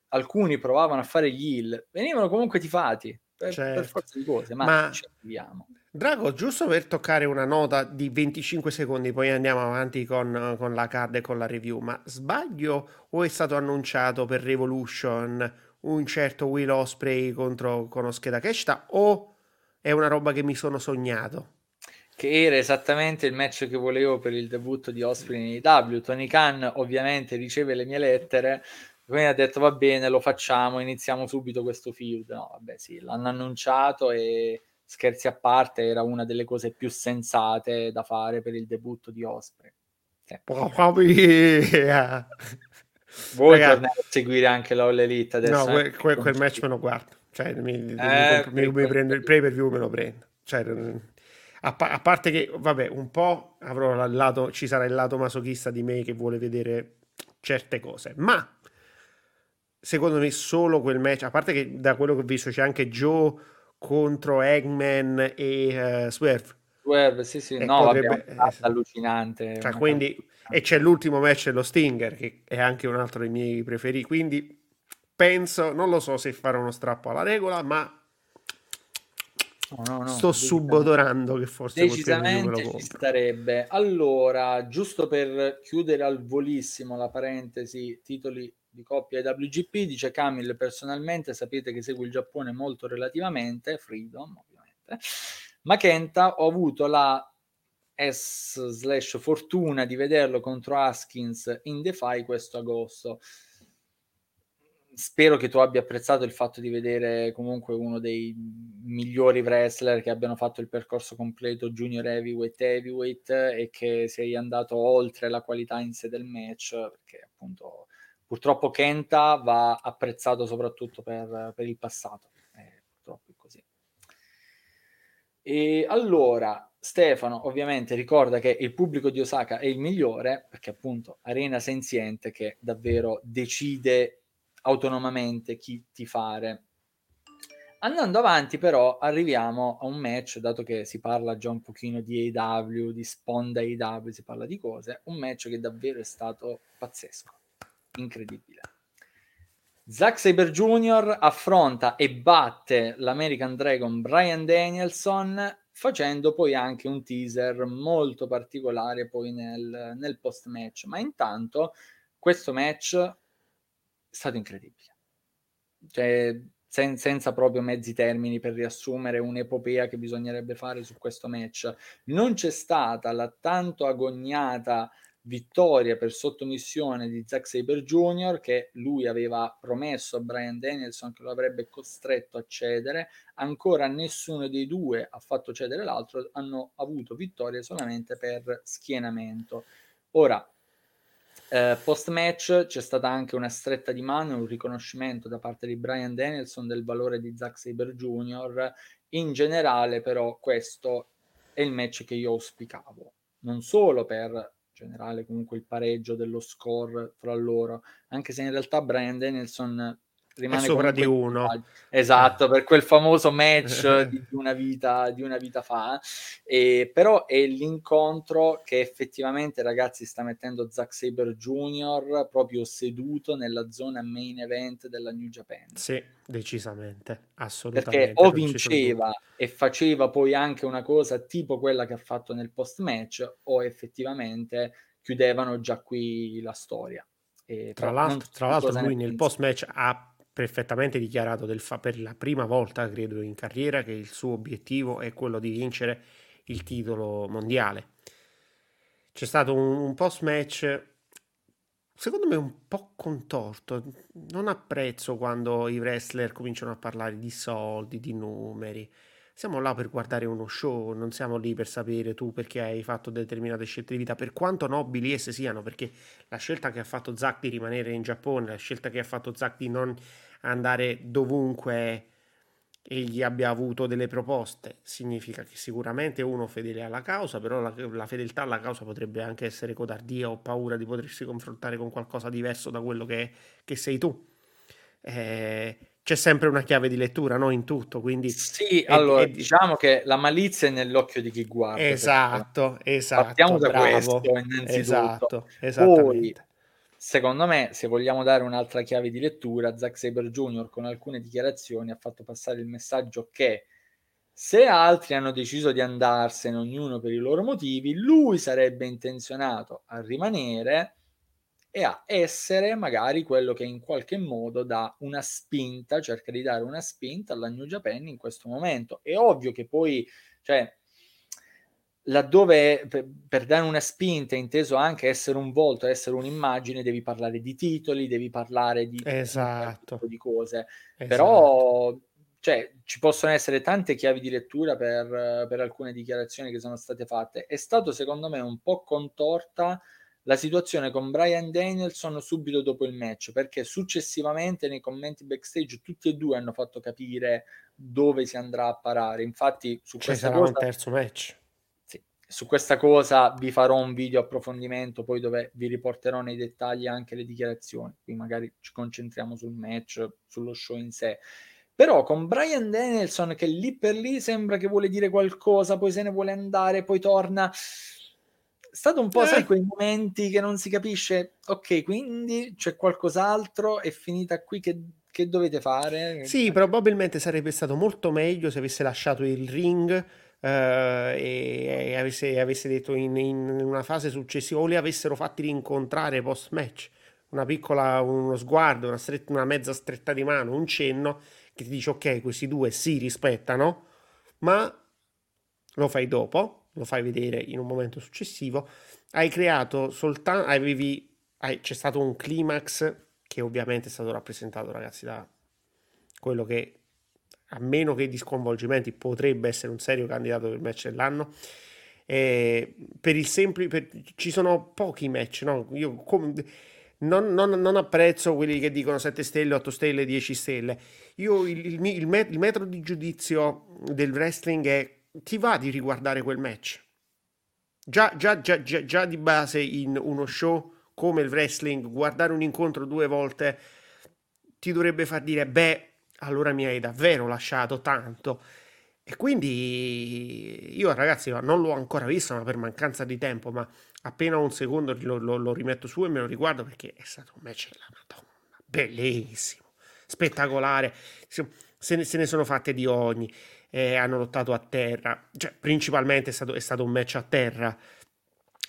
alcuni provavano a fare gli heal, venivano comunque tifati per, certo. per forza di cose, ma, ma... ci arriviamo. Drago, giusto per toccare una nota di 25 secondi, poi andiamo avanti con, con, la card e con la review, ma sbaglio o è stato annunciato per Revolution un certo Will Osprey contro Konosuke Takeshita o è una roba che mi sono sognato? Che era esattamente il match che volevo per il debutto di Osprey in AEW. Tony Khan ovviamente riceve le mie lettere, quindi ha detto va bene, lo facciamo, iniziamo subito questo feud. No, vabbè sì, l'hanno annunciato e scherzi a parte era una delle cose più sensate da fare per il debutto di Osprey. Sì. yeah. Vuoi Ragazzi, tornare a seguire anche l'All Elite adesso? No, quel, quel, quel match me lo guardo. Cioè, mi, mi, eh, mi, mi prendo il pay per view me lo prendo. Cioè, a, pa- a, parte che, vabbè, un po' avrò lato, ci sarà il lato masochista di me che vuole vedere certe cose, ma secondo me solo quel match, a parte che da quello che ho visto c'è anche Joe contro Eggman e uh, Swerve. Swerve, sì, sì, e no, potrebbe, vabbè, è allucinante. Cioè, quindi, e c'è l'ultimo match dello Stinger, che è anche un altro dei miei preferiti, quindi penso, non lo so se farò uno strappo alla regola, ma No, no, Sto subodorando che forse decisamente ci starebbe. Allora, giusto per chiudere al volissimo la parentesi, titoli di coppia WGP, dice Camille, personalmente sapete che seguo il Giappone molto relativamente, Freedom ovviamente, ma Kenta ho avuto la S slash fortuna di vederlo contro Haskins in Defy questo agosto spero che tu abbia apprezzato il fatto di vedere comunque uno dei migliori wrestler che abbiano fatto il percorso completo junior heavyweight heavyweight e che sei andato oltre la qualità in sé del match perché appunto purtroppo Kenta va apprezzato soprattutto per, per il passato eh, purtroppo è così. E allora Stefano ovviamente ricorda che il pubblico di Osaka è il migliore perché appunto arena senziente che davvero decide autonomamente chi ti fare. Andando avanti però arriviamo a un match, dato che si parla già un pochino di AW, di sponda AW, si parla di cose, un match che davvero è stato pazzesco, incredibile. Zack Saber Jr. affronta e batte l'American Dragon Brian Danielson facendo poi anche un teaser molto particolare poi nel, nel post match ma intanto questo match stato incredibile. Cioè, sen- senza proprio mezzi termini per riassumere un'epopea che bisognerebbe fare su questo match. Non c'è stata la tanto agognata vittoria per sottomissione di Zack Saber Jr. che lui aveva promesso a Brian Danielson che lo avrebbe costretto a cedere. Ancora nessuno dei due ha fatto cedere l'altro, hanno avuto vittorie solamente per schienamento. Ora, eh, post match c'è stata anche una stretta di mano e un riconoscimento da parte di Brian Danielson del valore di Zack Saber Jr. In generale, però, questo è il match che io auspicavo, non solo per generale comunque il pareggio dello score fra loro, anche se in realtà Brian Danielson rimane è sopra di uno. Esatto, per quel famoso match di, una vita, di una vita fa. E, però è l'incontro che effettivamente, ragazzi, sta mettendo Zack Saber Jr. proprio seduto nella zona main event della New Japan. Sì, decisamente, assolutamente. Perché o vinceva e faceva poi anche una cosa tipo quella che ha fatto nel post match, o effettivamente chiudevano già qui la storia. E tra, l'altro, tra l'altro lui nel post match ha perfettamente dichiarato fa- per la prima volta, credo, in carriera che il suo obiettivo è quello di vincere il titolo mondiale. C'è stato un, un post-match, secondo me, un po' contorto. Non apprezzo quando i wrestler cominciano a parlare di soldi, di numeri. Siamo là per guardare uno show, non siamo lì per sapere tu perché hai fatto determinate scelte di vita, per quanto nobili esse siano, perché la scelta che ha fatto Zack di rimanere in Giappone, la scelta che ha fatto Zack di non andare dovunque egli abbia avuto delle proposte. Significa che sicuramente uno fedele alla causa, però la, la, fedeltà alla causa potrebbe anche essere codardia o paura di potersi confrontare con qualcosa diverso da quello che, che sei tu. Eh, c'è sempre una chiave di lettura no? in tutto. Quindi sì, è, allora è, diciamo che la malizia è nell'occhio di chi guarda. Esatto, esatto. Partiamo da bravo, questo innanzitutto. Esatto, Poi, secondo me, se vogliamo dare un'altra chiave di lettura, Zack Saber Jr. con alcune dichiarazioni ha fatto passare il messaggio che se altri hanno deciso di andarsene, ognuno per i loro motivi, lui sarebbe intenzionato a rimanere e a essere magari quello che in qualche modo dà una spinta, cerca di dare una spinta alla New Japan in questo momento. È ovvio che poi, cioè, laddove per, per, dare una spinta, inteso anche essere un volto, essere un'immagine, devi parlare di titoli, devi parlare di, esatto. di cose. Esatto. Però cioè, ci possono essere tante chiavi di lettura per, per alcune dichiarazioni che sono state fatte. È stato secondo me un po' contorta la situazione con Brian Danielson subito dopo il match, perché successivamente nei commenti backstage tutti e due hanno fatto capire dove si andrà a parare. Infatti, su Ci questa cosa, un terzo match su questa cosa vi farò un video approfondimento poi dove vi riporterò nei dettagli anche le dichiarazioni qui magari ci concentriamo sul match sullo show in sé però con Brian Danielson che lì per lì sembra che vuole dire qualcosa poi se ne vuole andare poi torna è stato un po' eh. sai quei momenti che non si capisce ok quindi c'è qualcos'altro è finita qui che che dovete fare? Sì, probabilmente sarebbe stato molto meglio se avesse lasciato il ring e, e avesse, avesse detto in, in una fase successiva o li avessero fatti rincontrare post match una piccola, uno sguardo, una, stretta, una mezza stretta di mano, un cenno che ti dice ok, questi due si rispettano, ma lo fai dopo, lo fai vedere in un momento successivo. Hai creato soltanto, avevi, hai, c'è stato un climax che ovviamente è stato rappresentato, ragazzi, da quello che a meno che di sconvolgimenti potrebbe essere un serio candidato per match dell'anno. Eh, per il semplice, per, ci sono pochi match, no? Io com, non, non, non, apprezzo quelli che dicono 7 stelle, 8 stelle, 10 stelle. Io il, il, il, met- il metro di giudizio del wrestling è ti va di riguardare quel match. Già, già, già, già, di base in uno show come il wrestling, guardare un incontro due volte ti dovrebbe far dire, beh, allora mi hai davvero lasciato tanto. E quindi io ragazzi non l'ho ancora visto, ma per mancanza di tempo, ma appena un secondo lo, lo, lo rimetto su e me lo riguardo perché è stato un match della Madonna, bellissimo, spettacolare, se ne, se ne sono fatte di ogni, eh, hanno lottato a terra, cioè principalmente è stato, è stato un match a terra,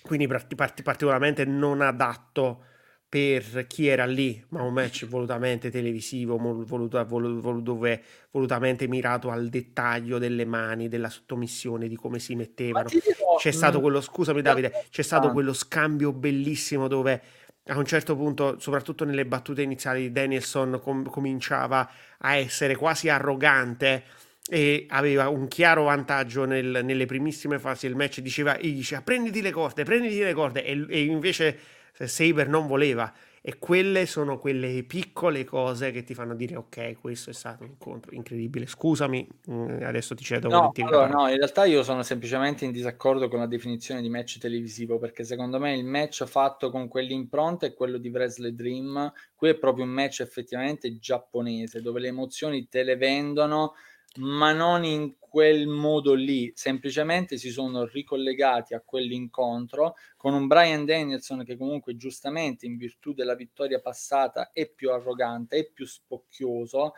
quindi part- part- particolarmente non adatto per chi era lì, ma un match volutamente televisivo, voluta, vol, vol, dove, volutamente mirato al dettaglio delle mani, della sottomissione, di come si mettevano. C'è stato mm, quello, scusami Davide, c'è stato quello scambio bellissimo dove a un certo punto, soprattutto nelle battute iniziali, Danielson com- cominciava a essere quasi arrogante e aveva un chiaro vantaggio nel, nelle primissime fasi del match. Diceva, e diceva prenditi le corde, prenditi le corde, e, e invece Saber non voleva. E quelle sono quelle piccole cose che ti fanno dire ok, questo è stato un incontro incredibile. Scusami, mm, adesso ti cedo. No, allora, no, in realtà io sono semplicemente in disaccordo con la definizione di match televisivo perché secondo me il match fatto con quell'impronta è quello di Wrestle Dream. Qui è proprio un match effettivamente giapponese dove le emozioni te le vendono ma non in quel modo lì, semplicemente si sono ricollegati a quell'incontro con un Brian Danielson che comunque giustamente in virtù della vittoria passata è più arrogante, è più spocchioso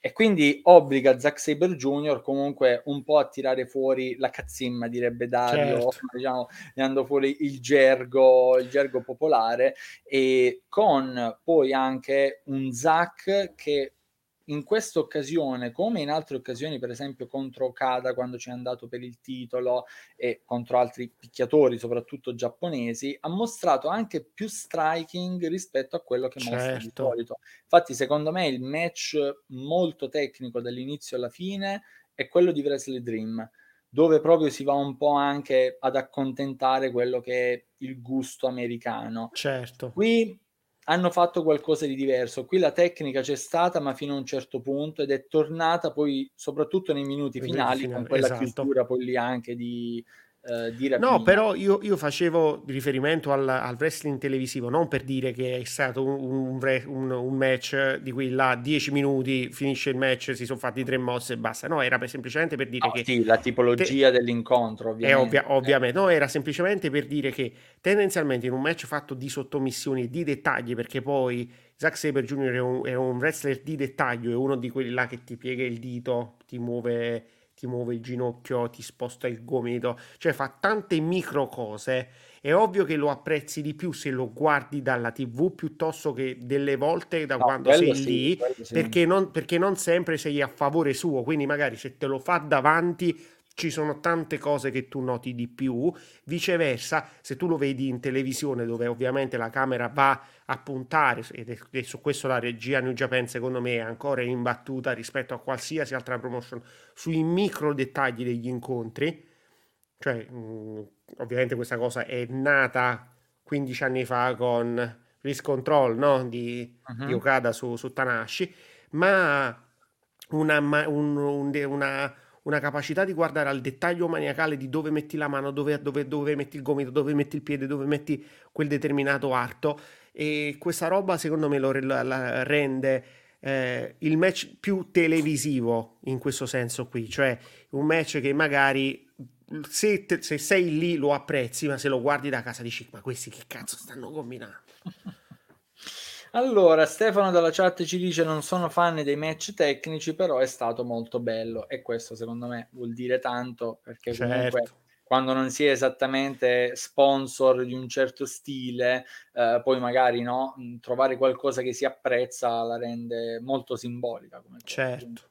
e quindi obbliga Zack Saber Jr. comunque un po' a tirare fuori la cazzimma, direbbe Dario, certo. diciamo, tirando fuori il gergo, il gergo popolare e con poi anche un Zack che in questa occasione, come in altre occasioni, per esempio contro Okada quando ci è andato per il titolo e contro altri picchiatori, soprattutto giapponesi, ha mostrato anche più striking rispetto a quello che certo. mostra di certo. solito. Infatti, secondo me, il match molto tecnico dall'inizio alla fine è quello di Wrestle Dream dove proprio si va un po' anche ad accontentare quello che è il gusto americano. Certo. Qui hanno fatto qualcosa di diverso. Qui la tecnica c'è stata, ma fino a un certo punto, ed è tornata poi, soprattutto nei minuti finali, finale, con quella esatto. chiusura poi lì anche di, eh, di No, però io, io, facevo riferimento al, al, wrestling televisivo, non per dire che è stato un, un, un, match di cui là 10 minuti finisce il match, si sono fatti tre mosse e basta. No, era per, semplicemente per dire no, che... Sì, la tipologia te... dell'incontro, ovviamente. Ovvia, ovviamente. No, era semplicemente per dire che tendenzialmente in un match fatto di sottomissioni e di dettagli, perché poi Zack Saber Jr. È un, è un wrestler di dettaglio, è uno di quelli là che ti piega il dito, ti muove ti muove il ginocchio, ti sposta il gomito, cioè fa tante micro cose. È ovvio che lo apprezzi di più se lo guardi dalla TV piuttosto che delle volte da no, quando sei sì, lì, sì. perché, non, perché non sempre sei a favore suo. Quindi, magari se te lo fa davanti ci sono tante cose che tu noti di più. Viceversa, se tu lo vedi in televisione, dove ovviamente la camera va a puntare, è, su questo la regia New Japan, secondo me, è ancora imbattuta rispetto a qualsiasi altra promotion, sui micro dettagli degli incontri. Cioè, mh, ovviamente questa cosa è nata 15 anni fa con Risk Control no? di, uh-huh. di, Okada su, su Tanashi, ma una, un, un, una una capacità di guardare al dettaglio maniacale di dove metti la mano, dove, dove, dove metti il gomito, dove metti il piede, dove metti quel determinato arto e questa roba secondo me lo la, rende eh, il match più televisivo in questo senso qui, cioè un match che magari se, te, se sei lì lo apprezzi, ma se lo guardi da casa dici ma questi che cazzo stanno combinando? Allora, Stefano dalla chat ci dice non sono fan dei match tecnici, però è stato molto bello e questo secondo me vuol dire tanto perché certo. comunque quando non si è esattamente sponsor di un certo stile, eh, poi magari no, trovare qualcosa che si apprezza la rende molto simbolica. Come certo.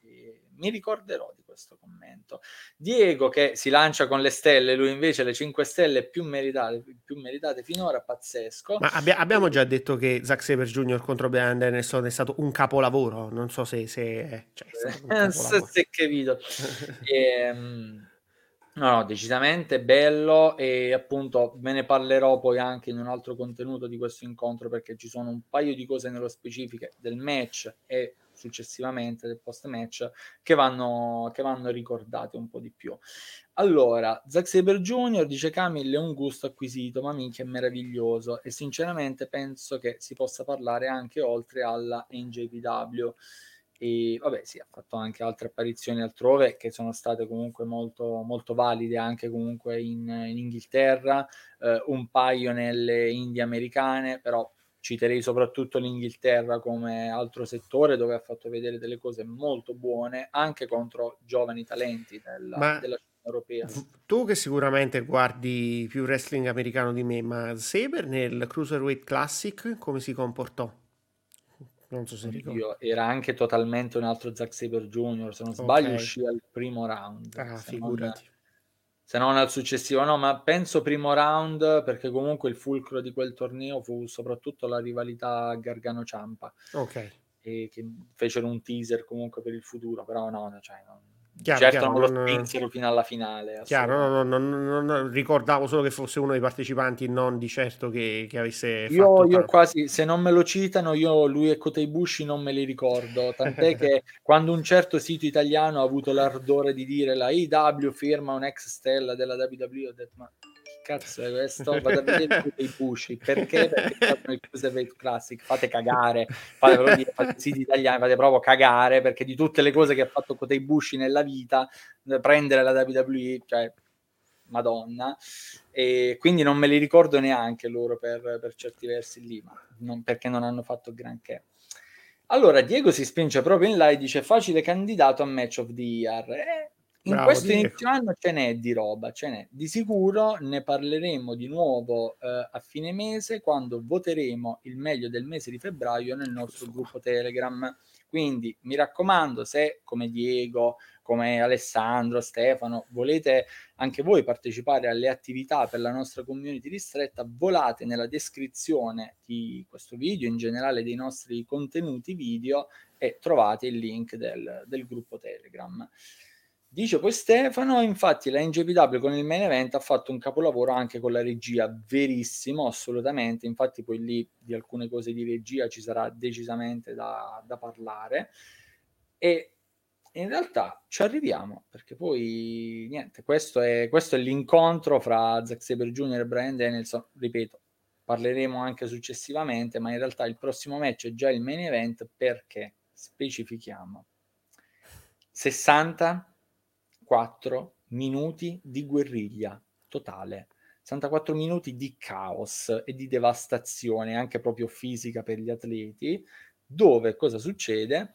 mi ricorderò di questo commento. Diego che si lancia con le stelle, lui invece le 5 stelle più meritate, più meritate finora, pazzesco. Ma abbia, abbiamo già detto che Zack Saber Jr. contro Brian Danielson è stato un capolavoro, non so se... se, cioè, se, se capito. e, ehm, No, no, decisamente bello e appunto ve ne parlerò poi anche in un altro contenuto di questo incontro perché ci sono un paio di cose nello specifico del match e successivamente del post match che vanno, che vanno ricordate un po' di più. Allora, Zack Saber Jr. dice Camille è un gusto acquisito, ma minchia è meraviglioso e sinceramente penso che si possa parlare anche oltre alla NJPW e vabbè sì, ha fatto anche altre apparizioni altrove che sono state comunque molto, molto valide anche comunque in, in Inghilterra, eh, un paio nelle Indie americane, però citerei soprattutto l'Inghilterra come altro settore dove ha fatto vedere delle cose molto buone anche contro giovani talenti della, ma della scena europea. Tu che sicuramente guardi più wrestling americano di me, ma Saber nel Cruiserweight Classic come si comportò? Non so se ricordi. Era anche totalmente un altro Zack Saber Jr. Se non sbaglio, okay. uscì al primo round. Ah, figurati. Non, se non al successivo, no, ma penso primo round perché comunque il fulcro di quel torneo fu soprattutto la rivalità Gargano-Ciampa. Ok. E che fecero un teaser comunque per il futuro, però no, cioè, non, Chiaro, certo chiaro, non lo spinsero fino alla finale. Chiaro, no, no, no, ricordavo solo che fosse uno dei partecipanti, non di certo che, che avesse io, io quasi, se non me lo citano, io lui e Koteibushi non me li ricordo, tant'è che quando un certo sito italiano ha avuto l'ardore di dire la IW firma un ex stella della WWE, ho detto ma cazzo è questo? Vado a vedere i Bushi perché? Perché il Cruiserweight Classic, fate cagare, fate, dire, fate siti italiani, fate proprio cagare perché di tutte le cose che ha fatto Kotei Bushi nella vita, prendere la WWE, cioè Madonna, e quindi non me li ricordo neanche loro per, per certi versi lì, ma non, perché non hanno fatto granché. Allora, Diego si spinge proprio in là e dice facile candidato a Match of the Year. Eh, in Bravo, questo Diego. inizio anno ce n'è di roba, ce n'è. Di sicuro ne parleremo di nuovo eh, a fine mese quando voteremo il meglio del mese di febbraio nel nostro gruppo Telegram. Quindi mi raccomando, se come Diego, come Alessandro, Stefano, volete anche voi partecipare alle attività per la nostra community ristretta, volate nella descrizione di questo video, in generale dei nostri contenuti video e trovate il link del, del gruppo Telegram. Dice poi Stefano, infatti la NJPW con il main event ha fatto un capolavoro anche con la regia, verissimo, assolutamente, infatti poi lì di alcune cose di regia ci sarà decisamente da, da parlare. E in realtà ci arriviamo perché poi niente, questo è, questo è l'incontro fra Zack Saber Jr. e Brian Danielson, ripeto, parleremo anche successivamente, ma in realtà il prossimo match è già il main event perché specifichiamo. 60 64 minuti di guerriglia totale, 64 minuti di caos e di devastazione anche proprio fisica per gli atleti, dove cosa succede?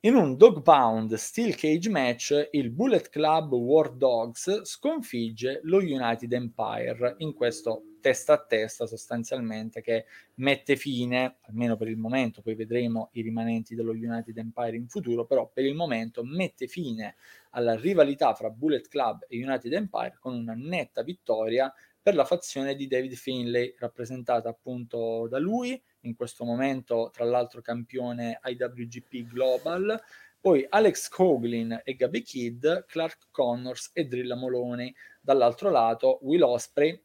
In un dog pound steel cage match, il Bullet Club War Dogs sconfigge lo United Empire in questo testa a testa sostanzialmente che mette fine, almeno per il momento, poi vedremo i rimanenti dello United Empire in futuro, però per il momento mette fine alla rivalità fra Bullet Club e United Empire con una netta vittoria per la fazione di David Finlay, rappresentata appunto da lui, in questo momento tra l'altro campione IWGP Global, poi Alex Coglin e Gabby Kidd, Clark Connors e Drilla Moloney, dall'altro lato Will Osprey,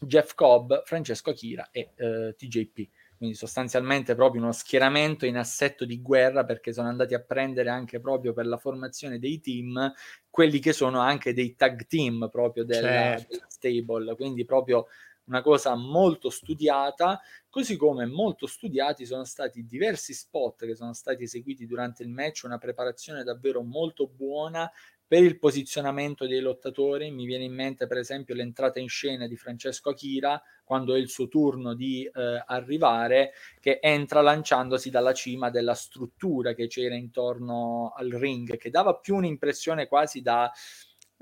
Jeff Cobb, Francesco Akira e eh, TJP quindi sostanzialmente proprio uno schieramento in assetto di guerra perché sono andati a prendere anche proprio per la formazione dei team quelli che sono anche dei tag team proprio della, certo. della stable, quindi proprio una cosa molto studiata, così come molto studiati sono stati diversi spot che sono stati eseguiti durante il match, una preparazione davvero molto buona per il posizionamento dei lottatori. Mi viene in mente, per esempio, l'entrata in scena di Francesco Akira quando è il suo turno di eh, arrivare, che entra lanciandosi dalla cima della struttura che c'era intorno al ring, che dava più un'impressione quasi da,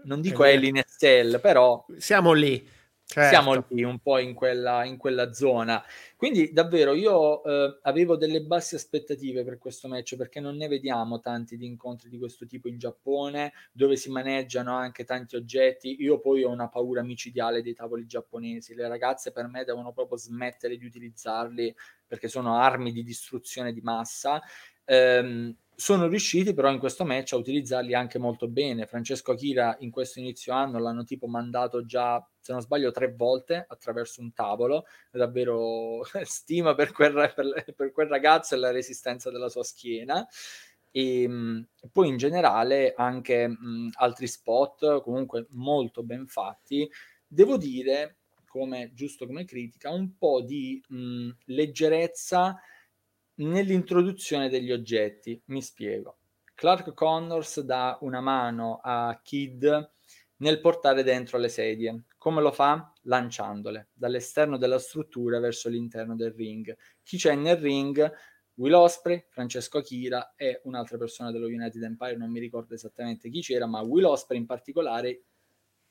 non dico Alien Estelle, però... Siamo lì Certo. Siamo lì un po' in quella, in quella zona. Quindi davvero io eh, avevo delle basse aspettative per questo match perché non ne vediamo tanti di incontri di questo tipo in Giappone dove si maneggiano anche tanti oggetti. Io poi ho una paura micidiale dei tavoli giapponesi. Le ragazze per me devono proprio smettere di utilizzarli perché sono armi di distruzione di massa. Ehm, sono riusciti però in questo match a utilizzarli anche molto bene. Francesco Akira in questo inizio anno l'hanno tipo mandato già, se non sbaglio, tre volte attraverso un tavolo. Davvero stima per quel, per, per quel ragazzo e la resistenza della sua schiena. E mh, poi in generale anche mh, altri spot comunque molto ben fatti. Devo dire, come giusto come critica, un po' di mh, leggerezza nell'introduzione degli oggetti. Mi spiego. Clark Connors dà una mano a Kid nel portare dentro le sedie. Come lo fa? Lanciandole dall'esterno della struttura verso l'interno del ring. Chi c'è nel ring? Will Osprey, Francesco Akira e un'altra persona dello United Empire, non mi ricordo esattamente chi c'era, ma Will Osprey in particolare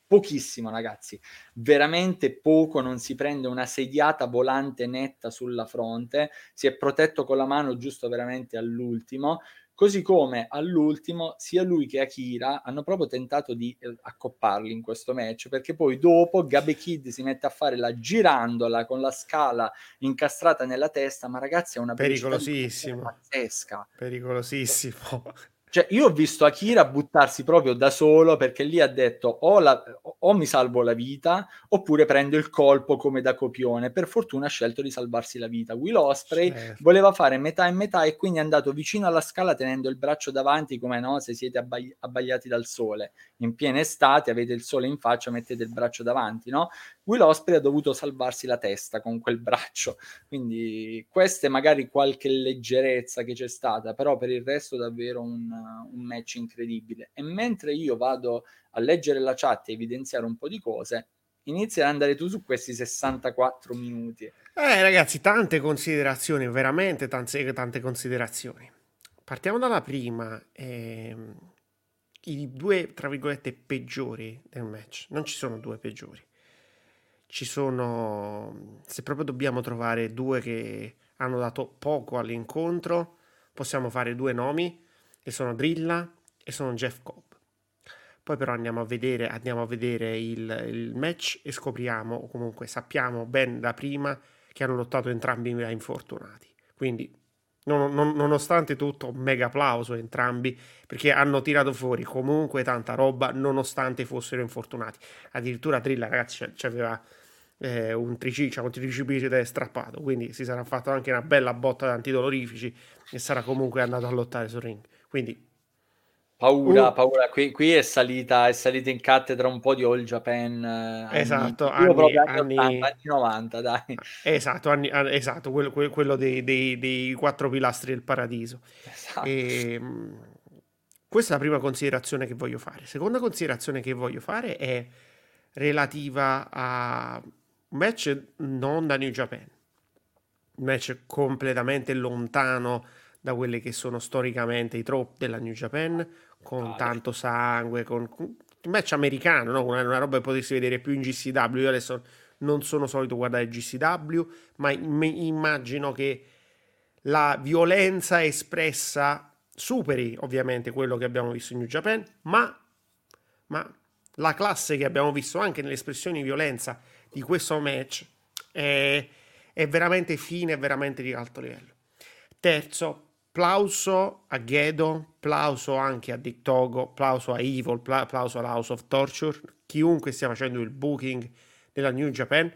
pochissimo ragazzi, veramente poco, non si prende una sediata volante netta sulla fronte, si è protetto con la mano giusto veramente all'ultimo, così come all'ultimo sia lui che Akira hanno proprio tentato di eh, accopparli in questo match, perché poi dopo Gabe Kid si mette a fare la girandola con la scala incastrata nella testa, ma ragazzi è una pericolosissimo, pazzesca. Pericolosissimo. Cioè, io ho visto Akira buttarsi proprio da solo perché lì ha detto o, la, o, mi salvo la vita oppure prendo il colpo come da copione. Per fortuna ha scelto di salvarsi la vita. Will Osprey certo. voleva fare metà e metà e quindi è andato vicino alla scala tenendo il braccio davanti come no, se siete abbagli- abbagliati dal sole. In piena estate avete il sole in faccia, mettete il braccio davanti, no? Will Osprey ha dovuto salvarsi la testa con quel braccio. Quindi questa è magari qualche leggerezza che c'è stata, però per il resto davvero un, un match incredibile. E mentre io vado a leggere la chat e evidenziare un po' di cose, inizia ad andare tu su questi 64 minuti. Eh ragazzi, tante considerazioni, veramente tante, tante considerazioni. Partiamo dalla prima. Ehm, I due, tra virgolette, peggiori del match. Non ci sono due peggiori ci sono, se proprio dobbiamo trovare due che hanno dato poco all'incontro, possiamo fare due nomi, che sono Drilla e sono Jeff Cobb. Poi però andiamo a vedere, andiamo a vedere il, il match e scopriamo, o comunque sappiamo ben da prima, che hanno lottato entrambi da infortunati. Quindi, non, non, nonostante tutto, mega applauso a entrambi, perché hanno tirato fuori comunque tanta roba, nonostante fossero infortunati. Addirittura Drilla, ragazzi, c'aveva eh, un triciclo, un tricipite strappato, quindi si sarà fatto anche una bella botta di antidolorifici e sarà comunque andato a lottare sul ring. Quindi Paura, uh, paura. Qui, qui, è, salita, è salita in cattedra un po' di All Japan. Eh, esatto, anni, anni, anni, anni, 80, anni 90, dai. Esatto, anni, esatto quello, quello dei, dei, dei, quattro pilastri del paradiso. Esatto. E, ehm, questa è la prima considerazione che voglio fare. Seconda considerazione che voglio fare è relativa a un match non da New Japan, un match completamente lontano da quelli che sono storicamente i trope della New Japan, con ah, tanto sangue, con un match americano, no? una, una, roba che potresti vedere più in GCW. Io adesso non sono solito guardare GCW, ma immagino che la violenza espressa superi ovviamente quello che abbiamo visto in New Japan, ma, ma la classe che abbiamo visto anche nelle espressioni di violenza di questo match è, è veramente fine, è veramente di alto livello. Terzo, plauso a Gedo, plauso anche a Dick Togo, plauso a Evil, plauso alla House of Torture, chiunque stia facendo il booking della New Japan.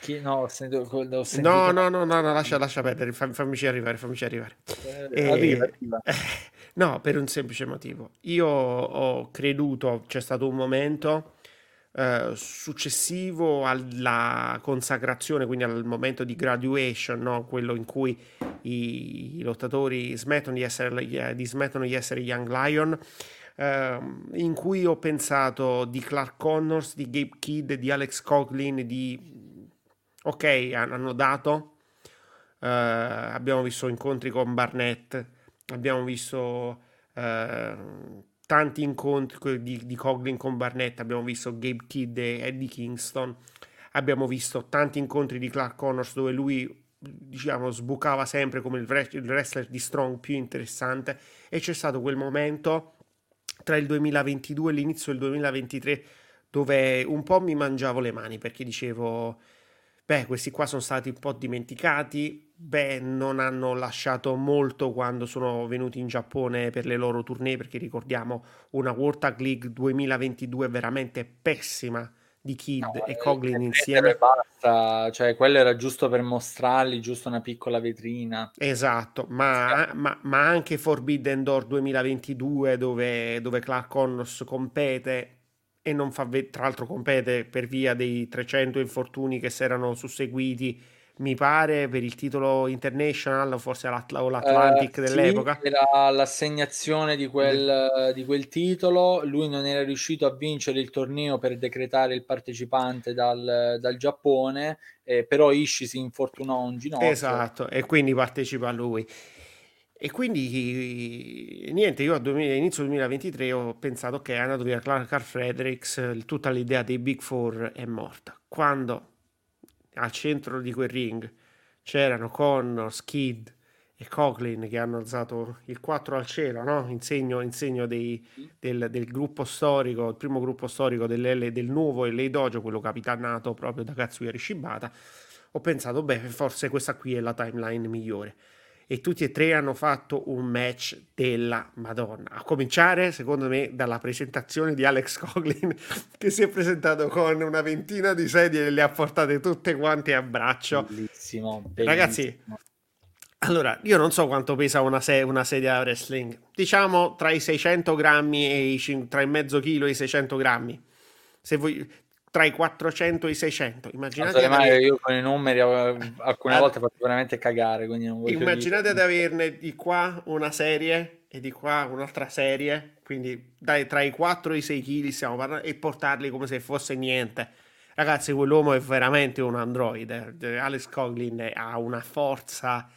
Chi, no, ho sentito, no, no, no, no, no, lascia, lascia perdere, fammi, fammici arrivare, fammici arrivare. Eh, e... arriva, arriva. no, per un semplice motivo. Io ho creduto, c'è stato un momento eh, successivo alla consacrazione, quindi al momento di graduation, no? quello in cui i, i lottatori smettono di essere, di, smettono di essere Young Lion, ehm, in cui ho pensato di Clark Connors, di Gabe Kidd, di Alex Coughlin, di... ok, hanno dato, Uh, abbiamo visto incontri con Barnett, abbiamo visto uh, tanti incontri di, di Coughlin con Barnett, abbiamo visto Gabe Kidd e Eddie Kingston, abbiamo visto tanti incontri di Clark Connors dove lui diciamo sbucava sempre come il, wrestler di Strong più interessante e c'è stato quel momento tra il 2022 e l'inizio del 2023 dove un po' mi mangiavo le mani perché dicevo beh questi qua sono stati un po' dimenticati beh non hanno lasciato molto quando sono venuti in Giappone per le loro tournée perché ricordiamo una World Tag League 2022 veramente pessima di Kid no, e Coglin insieme. Basta, cioè quello era giusto per mostrarli, giusto una piccola vetrina. Esatto, ma, sì. ma, ma anche Forbidden Door 2022 dove, dove Clark Connors compete e non fa, tra l'altro compete per via dei 300 infortuni che si erano susseguiti mi pare, per il titolo international forse l'Atl- o l'Atlantic uh, dell'epoca. Sì, era l'assegnazione di quel, di quel, titolo, lui non era riuscito a vincere il torneo per decretare il partecipante dal, dal Giappone, eh, però Ishii si infortunò un ginocchio. Esatto, e quindi partecipa lui. E quindi niente, io all'inizio 2023 ho pensato che è andato via Carl Fredericks, tutta l'idea dei Big Four è morta. Quando al centro di quel ring c'erano Connor, Skid e Coughlin che hanno alzato il 4 al cielo, no? in segno, in segno dei, del, del, gruppo storico, il primo gruppo storico del, nuovo LA Dojo, quello capitanato proprio da Katsuyori Shibata. Ho pensato, beh, forse questa qui è la timeline migliore e tutti e tre hanno fatto un match della Madonna. A cominciare, secondo me, dalla presentazione di Alex Coughlin, che si è presentato con una ventina di sedie e le ha portate tutte quante a braccio. Bellissimo, bellissimo. Ragazzi, allora, io non so quanto pesa una, se- una sedia wrestling. Diciamo tra i 600 grammi e i tra il mezzo chilo e i 600 grammi. Se voi, tra i 400 e i 600. Immaginate no, avere... io con i numeri alcune volte faccio veramente cagare. Immaginate di averne di qua una serie e di qua un'altra serie, quindi dai, tra i 4 e i 6 kg stiamo parlando, e portarli come se fosse niente. Ragazzi, quell'uomo è veramente un androide. Alex Coglin ha una forza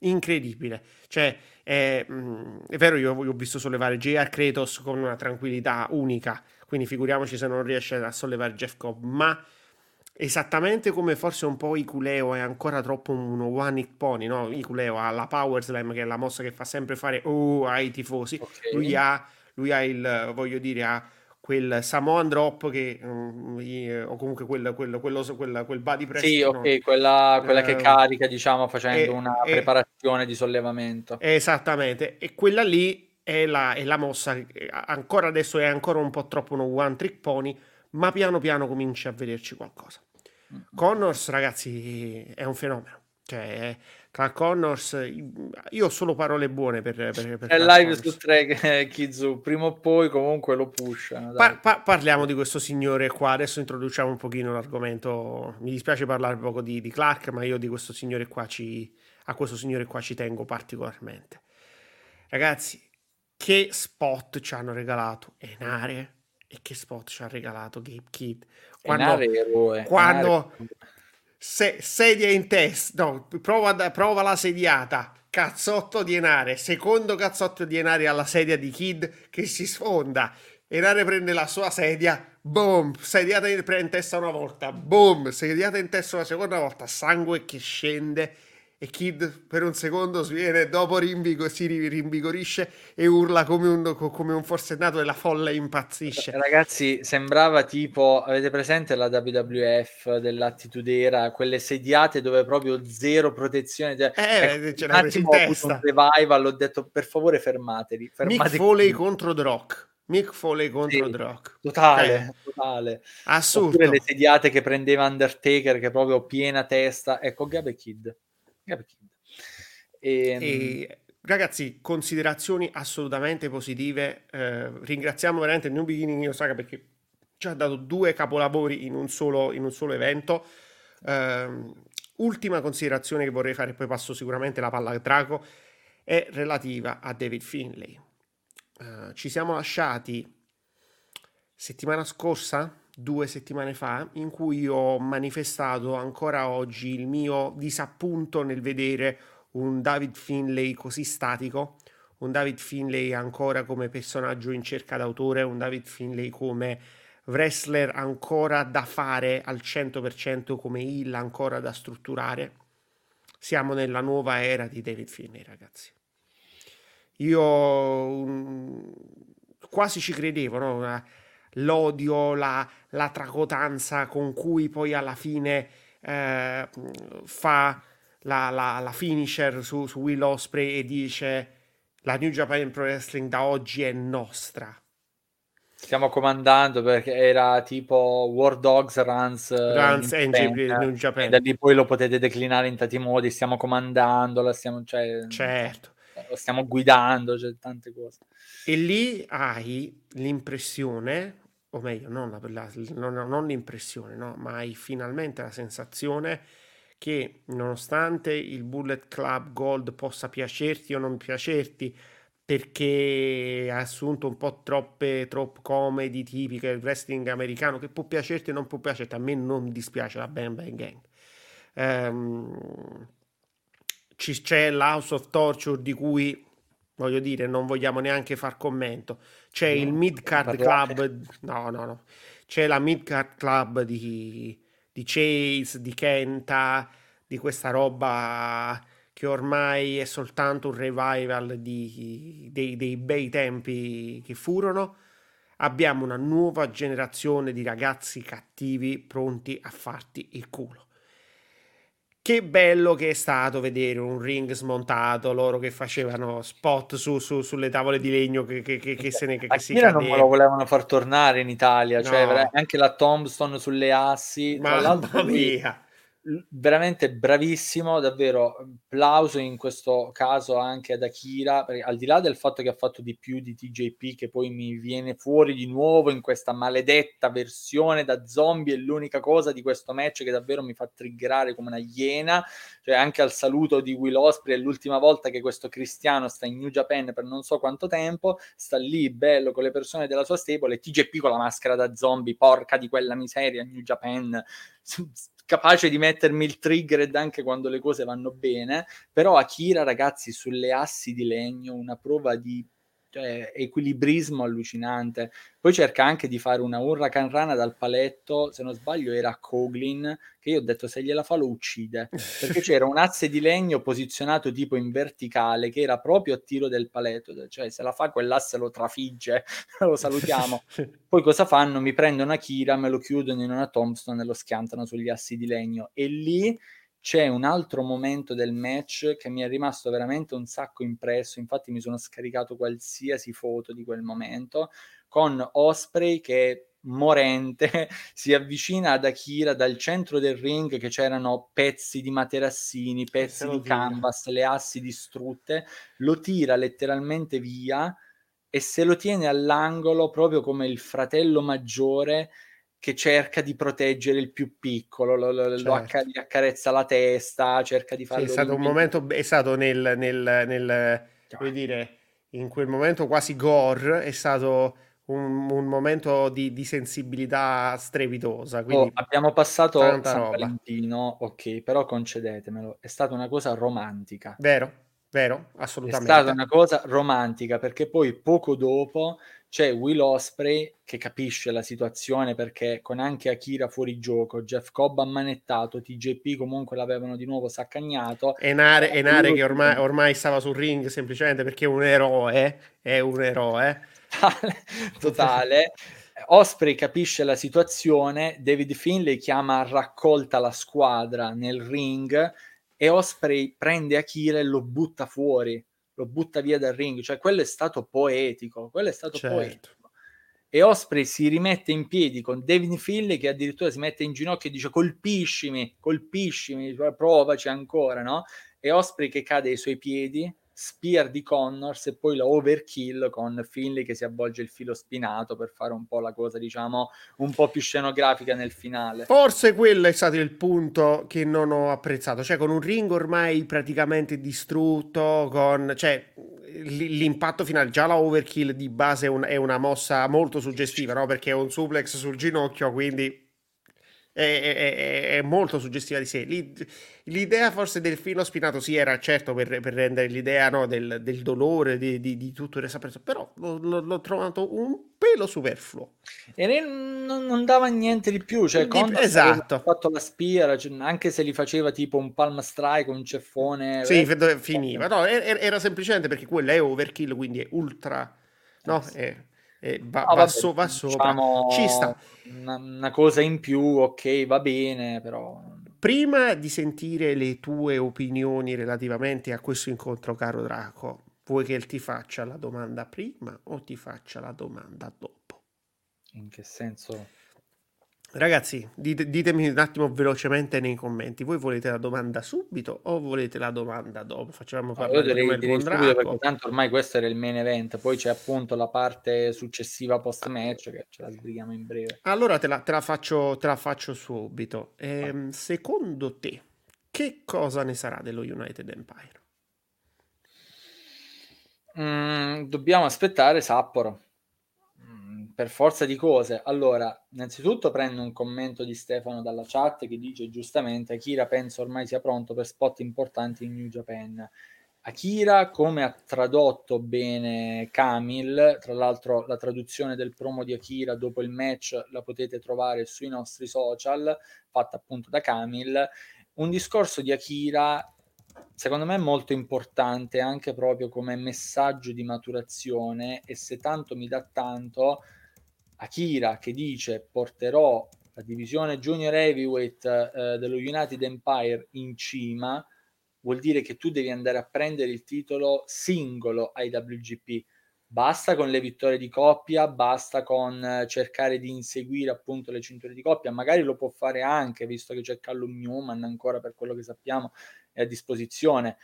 incredibile. Cioè, è, mm, è vero, io ho visto sollevare JR Kratos con una tranquillità unica quindi figuriamoci se non riesce a sollevare Jeff Cobb, ma esattamente come forse un po' Iculeo è ancora troppo uno one hit pony, no? Iculeo ha la Power Slam che è la mossa che fa sempre fare oh ai tifosi, okay. lui, ha, lui ha il, voglio dire, ha quel Samoan drop che, um, o comunque quel, quel, quello, quel, quel body press. Sì, ok, no? quella, quella uh, che carica, diciamo, facendo e, una e, preparazione di sollevamento. Esattamente, e quella lì è la, è la mossa, ancora adesso è ancora un po' troppo uno one trick pony, ma piano piano comincia a vederci qualcosa. Connors, ragazzi, è un fenomeno. Cioè, Clark Connors, io ho solo parole buone per, per, per È live su tre Kizu, prima o poi comunque lo pushano. Pa- pa- parliamo di questo signore qua, adesso introduciamo un pochino l'argomento. Mi dispiace parlare poco di, di Clark, ma io di questo signore qua ci, a questo signore qua ci tengo particolarmente. Ragazzi, che spot ci hanno regalato? Enare e che spot ci ha regalato Gabe Kidd quando, Enare eroe, quando. Se, sedia in testa no, prova, prova la sediata. Cazzotto di Enare secondo cazzotto di Enare alla sedia di Kid che si sfonda. Enare prende la sua sedia boom sediata in, in testa una volta boom sediata in testa una seconda volta sangue che scende e Kid per un secondo sviene, dopo rinvigo, si rinvigorisce e urla come un, come un forsennato e la folla impazzisce. Ragazzi, sembrava tipo, avete presente la WWF dell'attitudera, quelle sediate dove proprio zero protezione. Cioè, eh, ecco, ce l'avete in testa. Un revival, ho detto per favore fermatevi. fermatevi. Mick Foley contro The Rock. Mick Foley contro sì, The Rock. Totale, eh. totale. Assurdo. Oppure le sediate che prendeva Undertaker, che proprio piena testa. Ecco, Gabe Kid. E, ehm, e, ragazzi, considerazioni assolutamente positive. Eh, ringraziamo veramente New Beginning Osaka perché ci ha dato due capolavori in un solo, in un solo evento. Eh, ultima considerazione che vorrei fare, poi passo sicuramente la palla al Draco, è relativa a David Finlay. uh, ci siamo lasciati settimana scorsa, due settimane fa, in cui ho manifestato ancora oggi il mio disappunto nel vedere un David Finlay così statico, un David Finlay ancora come personaggio in cerca d'autore, un David Finlay come wrestler ancora da fare al 100% come heel ancora da strutturare. Siamo nella nuova era di David Finlay, ragazzi. Io um, quasi ci credevo, no? L'odio, la, la, tracotanza con cui poi alla fine eh, fa la, la, la finisher su, su, Will Osprey e dice la New Japan Pro Wrestling da oggi è nostra. Stiamo comandando perché era tipo War Dogs Runs, Runs in Japan, New Japan. E da lì poi lo potete declinare in tanti modi. Stiamo comandando, la stiamo, cioè, certo. lo stiamo guidando, cioè, tante cose. E lì hai l'impressione, o meglio, non, la, la, non, non l'impressione, no? ma hai finalmente la sensazione che nonostante il Bullet Club Gold possa piacerti o non piacerti, perché ha assunto un po' troppe trop comedy tipiche del wrestling americano che può piacerti o non può piacerti, a me non dispiace la Bang Bang Gang. Um, c'è l'House of Torture di cui voglio dire non vogliamo neanche far commento c'è no, il Midcard Club no no no c'è la Midcard Club di di Chase, di Kenta, di questa roba che ormai è soltanto un revival di, dei, dei bei tempi che furono. Abbiamo una nuova generazione di ragazzi cattivi pronti a farti il culo. Che bello che è stato vedere un ring smontato, loro che facevano spot su, su, sulle tavole di legno che, che, che, che se ne che, che si cadeva. non me lo volevano far tornare in Italia, cioè no. cioè anche la Tombstone sulle assi. Mamma mia! Veramente bravissimo, davvero applauso in questo caso anche ad Akira, perché al di là del fatto che ha fatto di più di TJP, che poi mi viene fuori di nuovo in questa maledetta versione da zombie, è l'unica cosa di questo match che davvero mi fa triggerare come una iena, cioè anche al saluto di Will Osprey, è l'ultima volta che questo cristiano sta in New Japan per non so quanto tempo, sta lì bello con le persone della sua stable e TJP con la maschera da zombie, porca di quella miseria, New Japan capace di mettermi il trigger anche quando le cose vanno bene, però Akira ragazzi sulle assi di legno una prova di cioè, equilibrismo allucinante. Poi cerca anche di fare una Hurricane Rana dal paletto, se non sbaglio era Coglin, che io ho detto se gliela fa lo uccide, perché c'era un asse di legno posizionato tipo in verticale che era proprio a tiro del paletto, cioè se la fa quell'asse lo trafigge, lo salutiamo. Poi cosa fanno? Mi prendono Akira, me lo chiudono in una tombstone e lo schiantano sugli assi di legno e lì c'è un altro momento del match che mi è rimasto veramente un sacco impresso, infatti mi sono scaricato qualsiasi foto di quel momento, con Osprey che morente si avvicina ad Akira dal centro del ring che c'erano pezzi di materassini, pezzi di canvas, le assi distrutte, lo tira letteralmente via e se lo tiene all'angolo proprio come il fratello maggiore che cerca di proteggere il più piccolo, lo, lo, certo. lo acc- gli accarezza la testa, cerca di farlo... Sì, è stato un momento, è stato nel, nel, nel come dire, in quel momento quasi gore, è stato un, un momento di, di, sensibilità strepitosa. Oh, abbiamo passato San roba. Valentino, ok, però concedetemelo, è stata una cosa romantica. Vero, vero, assolutamente. È stata una cosa romantica perché poi poco dopo c'è Will Osprey che capisce la situazione perché con anche Akira fuori gioco, Jeff Cobb ammanettato, TJP comunque l'avevano di nuovo saccagnato. E Nare, e Nare che ormai, ormai, stava sul ring semplicemente perché è un eroe, è un eroe. Totale. Osprey capisce la situazione, David Finlay chiama a raccolta la squadra nel ring e Osprey prende Akira e lo butta fuori lo butta via dal ring, cioè quello è stato poetico, quello è stato certo. poetico. E Osprey si rimette in piedi con David Finley che addirittura si mette in ginocchio e dice colpiscimi, colpiscimi, provaci ancora, no? E Osprey che cade ai suoi piedi, spear di Connors e poi la overkill con Finley che si avvolge il filo spinato per fare un po' la cosa diciamo un po' più scenografica nel finale forse quello è stato il punto che non ho apprezzato cioè con un ring ormai praticamente distrutto con cioè l'impatto finale, già la overkill di base è, un, è una mossa molto suggestiva, no? Perché è un suplex sul ginocchio, quindi è, è, molto suggestiva di sé. L'idea forse del filo spinato sì era certo per, per rendere l'idea no, del, del, dolore, di, di, di tutto il resto però l'ho, l'ho, trovato un pelo superfluo. E non, non dava niente di più, cioè di, esatto. ha fatto la spia, cioè, anche se li faceva tipo un palm strike, un ceffone... Sì, eh, finiva, no, era, semplicemente perché quello è overkill, quindi è ultra... No, eh è, e va, no, va, so, va sopra. Diciamo Ci sta. Una, una, cosa in più, ok, va bene, però... Prima di sentire le tue opinioni relativamente a questo incontro, caro Draco, vuoi che ti faccia la domanda prima o ti faccia la domanda dopo? In che senso? Ragazzi, dite, ditemi un attimo velocemente nei commenti. Voi volete la domanda subito o volete la domanda dopo? Facciamo parlare no, direi, direi subito perché tanto ormai questo era il main event. Poi c'è appunto la parte successiva post match che ce la sbrighiamo in breve. Allora te la, te la, faccio, te la faccio, subito. Ehm, secondo te, che cosa ne sarà dello United Empire? Mm, dobbiamo aspettare Sapporo per forza di cose. Allora, innanzitutto prendo un commento di Stefano dalla chat che dice giustamente Akira penso ormai sia pronto per spot importanti in New Japan. Akira, come ha tradotto bene Kamil, tra l'altro la traduzione del promo di Akira dopo il match la potete trovare sui nostri social, fatta appunto da Kamil, un discorso di Akira secondo me è molto importante anche proprio come messaggio di maturazione e se tanto mi dà tanto Akira che dice porterò la divisione junior heavyweight eh, dello United Empire in cima, vuol dire che tu devi andare a prendere il titolo singolo ai WGP. Basta con le vittorie di coppia, basta con eh, cercare di inseguire appunto le cinture di coppia, magari lo può fare anche, visto che c'è Callum Newman ancora per quello che sappiamo è a disposizione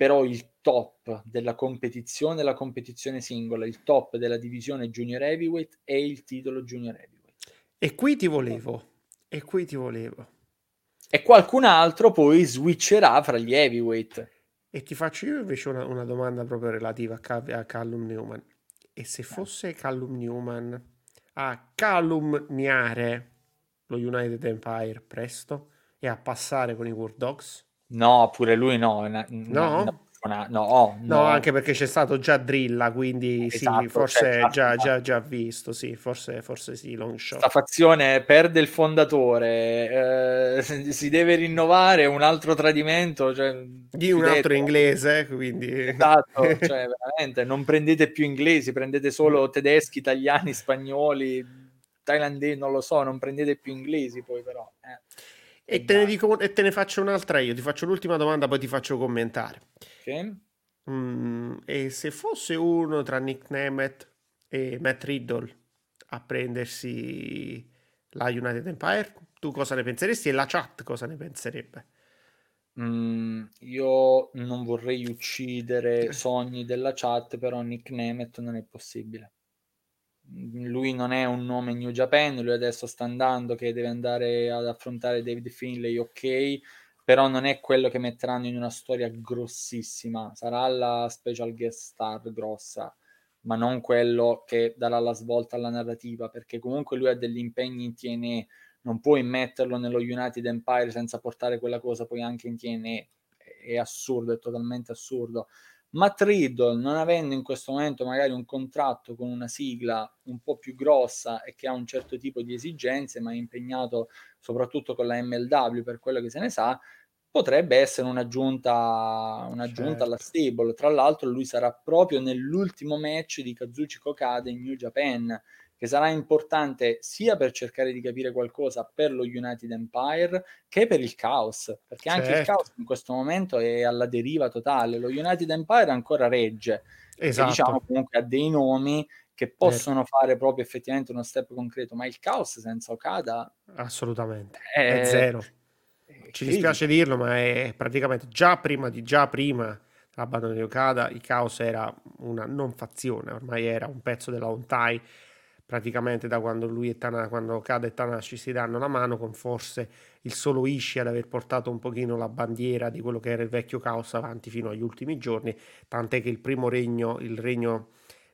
però il top della competizione, la competizione singola, il top della divisione junior heavyweight è il titolo junior heavyweight. E qui ti volevo, e qui ti volevo. E qualcun altro poi switcherà fra gli heavyweight. E ti faccio io invece una, una domanda proprio relativa a, Cal- a, Callum Newman. E se fosse Callum Newman a calumniare lo United Empire presto e a passare con i War Dogs? No, pure lui no. no? no? No, no, no, anche perché c'è stato già Drilla, quindi esatto, sì, forse cioè, già, già, già, visto, sì, forse, forse sì, long shot. La fazione perde il fondatore, eh, si deve rinnovare un altro tradimento. Cioè, di un altro inglese, quindi... Esatto, cioè veramente, non prendete più inglesi, prendete solo tedeschi, italiani, spagnoli, thailandesi, non lo so, non prendete più inglesi poi però. Eh. E te, ne dico, e te ne faccio un'altra io, ti faccio l'ultima domanda, poi ti faccio commentare. Ok. Mm, e se fosse uno tra Nick Nemeth e Matt Riddle a prendersi la United Empire, tu cosa ne penseresti e la chat cosa ne penserebbe? Mm, io non vorrei uccidere sogni della chat, però Nick Nemeth non è possibile lui non è un nome New Japan, lui adesso sta andando che deve andare ad affrontare David Finlay, ok, però non è quello che metteranno in una storia grossissima, sarà la special guest star grossa, ma non quello che darà la svolta alla narrativa, perché comunque lui ha degli impegni in TNE, non puoi metterlo nello United Empire senza portare quella cosa poi anche in TNE, è assurdo, è totalmente assurdo. Matt Riddle, non avendo in questo momento magari un contratto con una sigla un po' più grossa e che ha un certo tipo di esigenze, ma è impegnato soprattutto con la MLW per quello che se ne sa, potrebbe essere un'aggiunta, un'aggiunta certo. alla stable. Tra l'altro lui sarà proprio nell'ultimo match di Kazuchi Kokada in New Japan, che sarà importante sia per cercare di capire qualcosa per lo United Empire che per il caos, perché anche certo. il caos in questo momento è alla deriva totale. Lo United Empire ancora regge, esatto. e diciamo comunque ha dei nomi che possono certo. fare proprio effettivamente uno step concreto, ma il caos senza Okada assolutamente è, è zero. Ci dispiace dirlo, ma è praticamente già prima di già prima l'abbandono di Okada, il caos era una non fazione, ormai era un pezzo della Ontai praticamente da quando lui e Tana, quando Kada e Tanashi si danno la mano, con forse il solo Ishi ad aver portato un pochino la bandiera di quello che era il vecchio caos avanti fino agli ultimi giorni, tant'è che il primo regno, il regno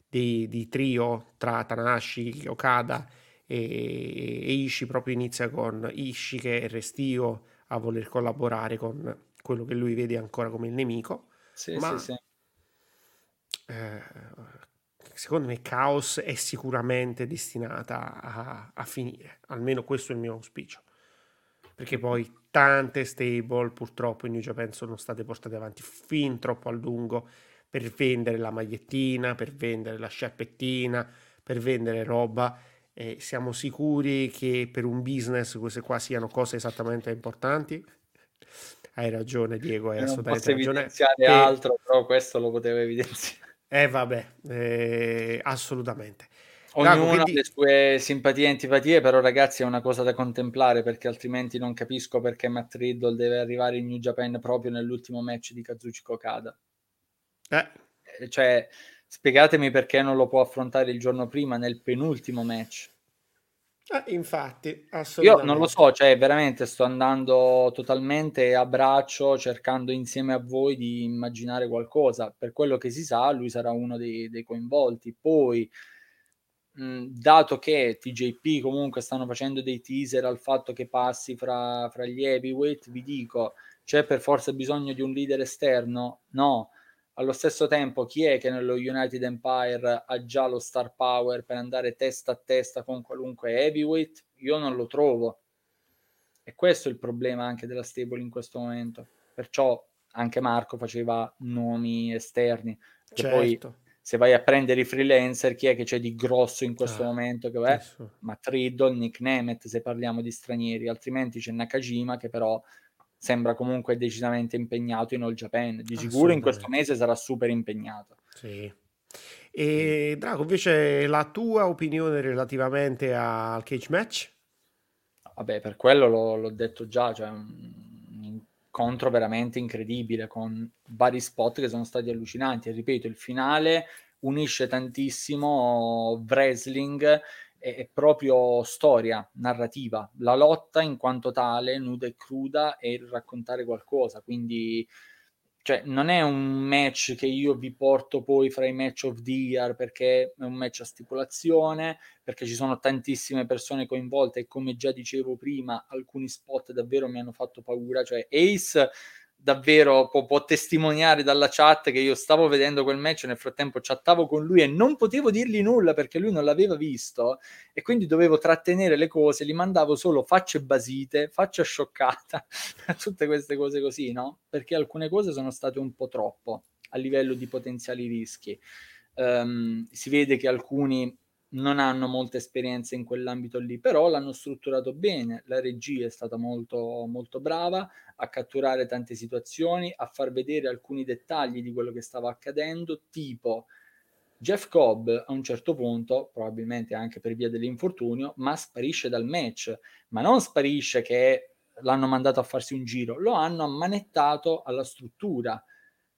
di, di trio tra Tanashi, Okada e, e Ishi proprio inizia con Ishi che è restio a voler collaborare con quello che lui vede ancora come il nemico. Sì, ma sì, sì. Eh, secondo me Chaos è sicuramente destinata a, a, finire, almeno questo è il mio auspicio. Perché poi tante stable purtroppo in New Japan sono state portate avanti fin troppo a lungo per vendere la magliettina, per vendere la sciarpettina, per vendere roba. E siamo sicuri che per un business queste qua siano cose esattamente importanti? Hai ragione, Diego, hai assolutamente ragione. Non evidenziare e... altro, però questo lo potevo evidenziare. Eh vabbè, eh, assolutamente. Ognuno ha le sue simpatie e antipatie, però ragazzi è una cosa da contemplare perché altrimenti non capisco perché Matt Riddle deve arrivare in New Japan proprio nell'ultimo match di Kazuchi Kokada. Eh. eh. Cioè, spiegatemi perché non lo può affrontare il giorno prima nel penultimo match. Eh, infatti, assolutamente. Io non lo so, cioè veramente sto andando totalmente a braccio cercando insieme a voi di immaginare qualcosa. Per quello che si sa, lui sarà uno dei, dei coinvolti. Poi, mh, dato che TJP comunque stanno facendo dei teaser al fatto che passi fra, fra gli heavyweight, vi dico, c'è per forza bisogno di un leader esterno? No allo stesso tempo, chi è che nello United Empire ha già lo star power per andare testa a testa con qualunque heavyweight? Io non lo trovo. E questo è il problema anche della stable in questo momento. Perciò anche Marco faceva nomi esterni. Certo. Poi se vai a prendere i freelancer, chi è che c'è di grosso in questo ah, momento? Che è Matt Riddle, Nick Nemeth, se parliamo di stranieri, altrimenti c'è Nakajima che però sembra comunque decisamente impegnato in All Japan. Di sicuro in questo mese sarà super impegnato. Sì. E Drago, invece la tua opinione relativamente al cage match? Vabbè, per quello l'ho, l'ho detto già, cioè un incontro veramente incredibile con vari spot che sono stati allucinanti. E ripeto, il finale unisce tantissimo wrestling è, proprio storia, narrativa, la lotta in quanto tale, nuda e cruda, e raccontare qualcosa. Quindi, cioè, non è un match che io vi porto poi fra i match of the year perché è un match a stipulazione, perché ci sono tantissime persone coinvolte e come già dicevo prima, alcuni spot davvero mi hanno fatto paura. Cioè, Ace davvero può, può, testimoniare dalla chat che io stavo vedendo quel match nel frattempo chattavo con lui e non potevo dirgli nulla perché lui non l'aveva visto e quindi dovevo trattenere le cose, gli mandavo solo facce basite, faccia scioccata, tutte queste cose così, no? Perché alcune cose sono state un po' troppo a livello di potenziali rischi. Um, si vede che alcuni non hanno molta esperienza in quell'ambito lì, però l'hanno strutturato bene. La regia è stata molto, molto brava a catturare tante situazioni, a far vedere alcuni dettagli di quello che stava accadendo, tipo Jeff Cobb a un certo punto, probabilmente anche per via dell'infortunio, ma sparisce dal match, ma non sparisce che l'hanno mandato a farsi un giro, lo hanno ammanettato alla struttura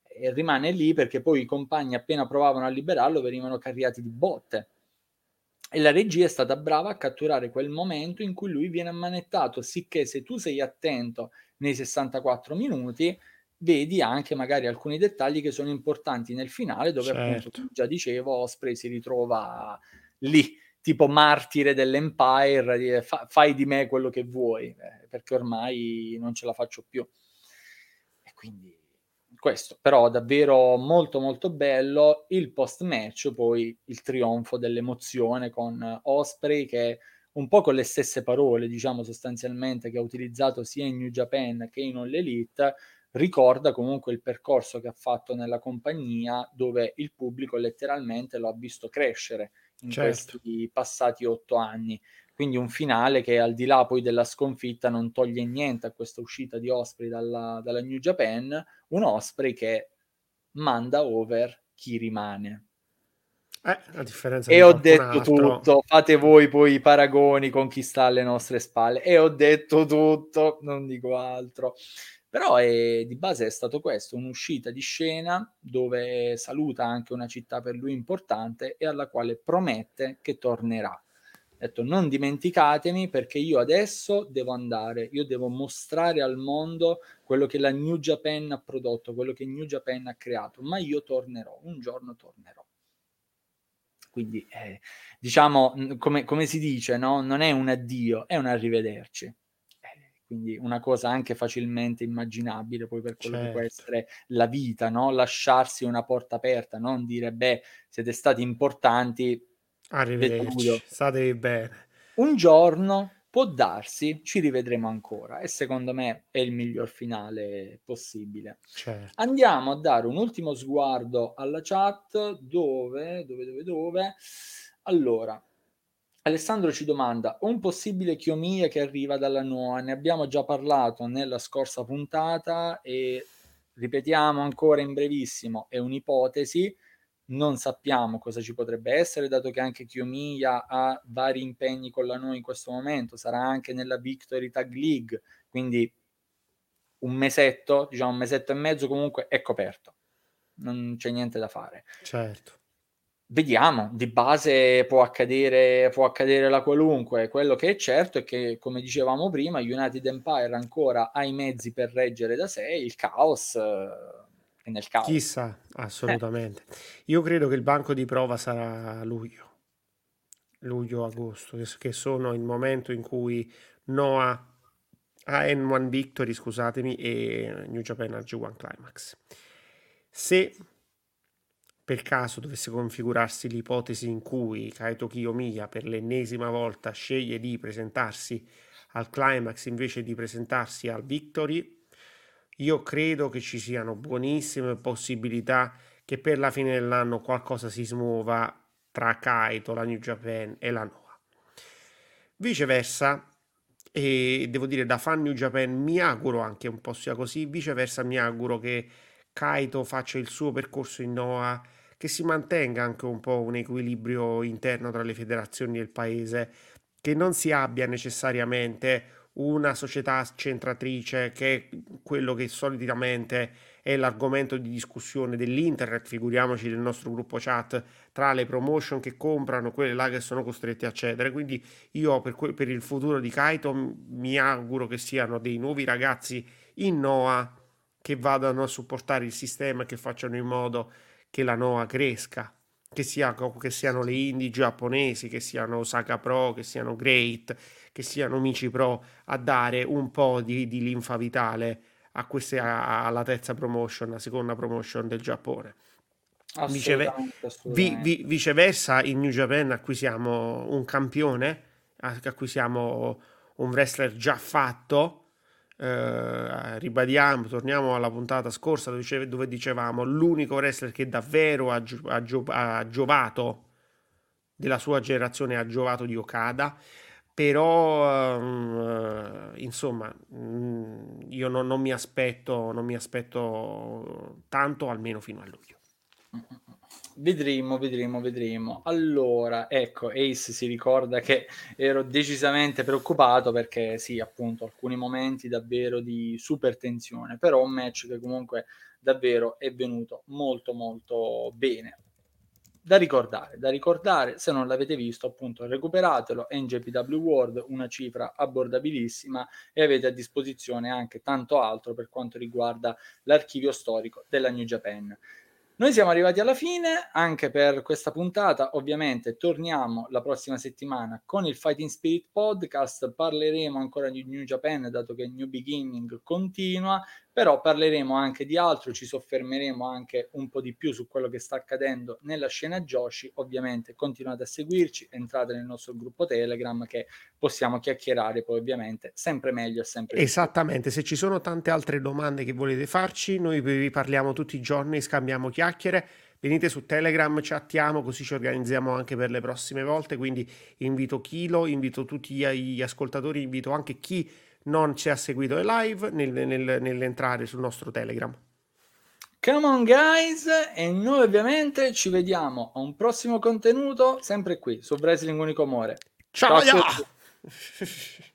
e rimane lì perché poi i compagni appena provavano a liberarlo venivano carriati di botte e la regia è stata brava a catturare quel momento in cui lui viene ammanettato, sicché se tu sei attento nei 64 minuti, vedi anche magari alcuni dettagli che sono importanti nel finale, dove certo. appunto, come già dicevo, Osprey si ritrova lì, tipo martire dell'Empire, fa, fai di me quello che vuoi, eh, perché ormai non ce la faccio più. E quindi questo però davvero molto molto bello il post match poi il trionfo dell'emozione con Osprey che un po' con le stesse parole diciamo sostanzialmente che ha utilizzato sia in New Japan che in All Elite ricorda comunque il percorso che ha fatto nella compagnia dove il pubblico letteralmente lo ha visto crescere in certo. questi passati otto anni quindi un finale che al di là poi della sconfitta non toglie niente a questa uscita di Osprey dalla, dalla New Japan, un Osprey che manda over chi rimane. Eh, a differenza e ho detto altro. tutto, fate voi poi i paragoni con chi sta alle nostre spalle e ho detto tutto, non dico altro. Però è, di base è stato questo, un'uscita di scena dove saluta anche una città per lui importante e alla quale promette che tornerà detto non dimenticatemi perché io adesso devo andare, io devo mostrare al mondo quello che la New Japan ha prodotto, quello che New Japan ha creato, ma io tornerò, un giorno tornerò. Quindi eh, diciamo, come, come, si dice, no? non è un addio, è un arrivederci. Eh, quindi una cosa anche facilmente immaginabile poi per quello certo. che può certo. essere la vita, no? lasciarsi una porta aperta, non dire beh siete stati importanti, Arrivederci, statevi bene. Un giorno può darsi, ci rivedremo ancora e secondo me è il miglior finale possibile. Certo. Andiamo a dare un ultimo sguardo alla chat dove, dove, dove, dove. Allora, Alessandro ci domanda un possibile Chiomia che arriva dalla Noa, ne abbiamo già parlato nella scorsa puntata e ripetiamo ancora in brevissimo, è un'ipotesi non sappiamo cosa ci potrebbe essere, dato che anche Kiyomiya ha vari impegni con la noi in questo momento, sarà anche nella Victory Tag League, quindi un mesetto, diciamo un mesetto e mezzo comunque è coperto, non c'è niente da fare. Certo. Vediamo, di base può accadere, può accadere la qualunque, quello che è certo è che, come dicevamo prima, United Empire ancora ha i mezzi per reggere da sé il caos nel caos. Chissà, assolutamente. Eh. Io credo che il banco di prova sarà luglio, luglio-agosto, che sono il momento in cui Noah ha N1 Victory, scusatemi, e New Japan ha G1 Climax. Se per caso dovesse configurarsi l'ipotesi in cui Kaito Kiyomiya per l'ennesima volta sceglie di presentarsi al Climax invece di presentarsi al Victory, io credo che ci siano buonissime possibilità che per la fine dell'anno qualcosa si smuova tra Kaito, la New Japan e la Noah. Viceversa, e devo dire da fan New Japan mi auguro anche un po' sia così, viceversa mi auguro che Kaito faccia il suo percorso in Noah, che si mantenga anche un po' un equilibrio interno tra le federazioni del paese, che non si abbia necessariamente una società centratrice che è quello che solitamente è l'argomento di discussione dell'internet, figuriamoci del nostro gruppo chat, tra le promotion che comprano, quelle là che sono costrette a cedere. Quindi io per, que- per il futuro di Kaito mi auguro che siano dei nuovi ragazzi in Noah che vadano a supportare il sistema e che facciano in modo che la Noah cresca. Che, sia, che siano le indie giapponesi, che siano Osaka Pro, che siano Great, che siano Mici Pro a dare un po' di, di linfa vitale a queste, a, alla terza promotion, la seconda promotion del Giappone. Assolutamente, assolutamente. Vi, vi, viceversa, in New Japan acquisiamo un campione, acquisiamo un wrestler già fatto. Eh, ribadiamo, torniamo alla puntata scorsa dove, dove dicevamo l'unico wrestler che davvero ha, ha, ha giovato della sua generazione ha giovato di Okada però uh, insomma mh, io non, non, mi aspetto, non mi aspetto tanto almeno fino a luglio vedremo vedremo vedremo allora ecco Ace si ricorda che ero decisamente preoccupato perché sì appunto alcuni momenti davvero di super tensione però un match che comunque davvero è venuto molto molto bene da ricordare, da ricordare, se non l'avete visto, appunto, recuperatelo, NJPW World, una cifra abbordabilissima e avete a disposizione anche tanto altro per quanto riguarda l'archivio storico della New Japan. Noi siamo arrivati alla fine anche per questa puntata. Ovviamente torniamo la prossima settimana con il Fighting Spirit Podcast. Parleremo ancora di New Japan, dato che New Beginning continua, però parleremo anche di altro. Ci soffermeremo anche un po' di più su quello che sta accadendo nella scena Joshi. Ovviamente continuate a seguirci, entrate nel nostro gruppo Telegram che possiamo chiacchierare poi ovviamente sempre meglio e sempre più. Esattamente, se ci sono tante altre domande che volete farci, noi vi parliamo tutti i giorni, scambiamo chiacchiere. Venite su Telegram, chattiamo, così ci organizziamo anche per le prossime volte. Quindi invito Kilo, invito tutti gli ascoltatori, invito anche chi non ci ha seguito le live nel, nel, nell'entrare sul nostro Telegram. Come on guys, e noi ovviamente ci vediamo a un prossimo contenuto sempre qui su Wrestling Unico Amore. Ciao! Ciao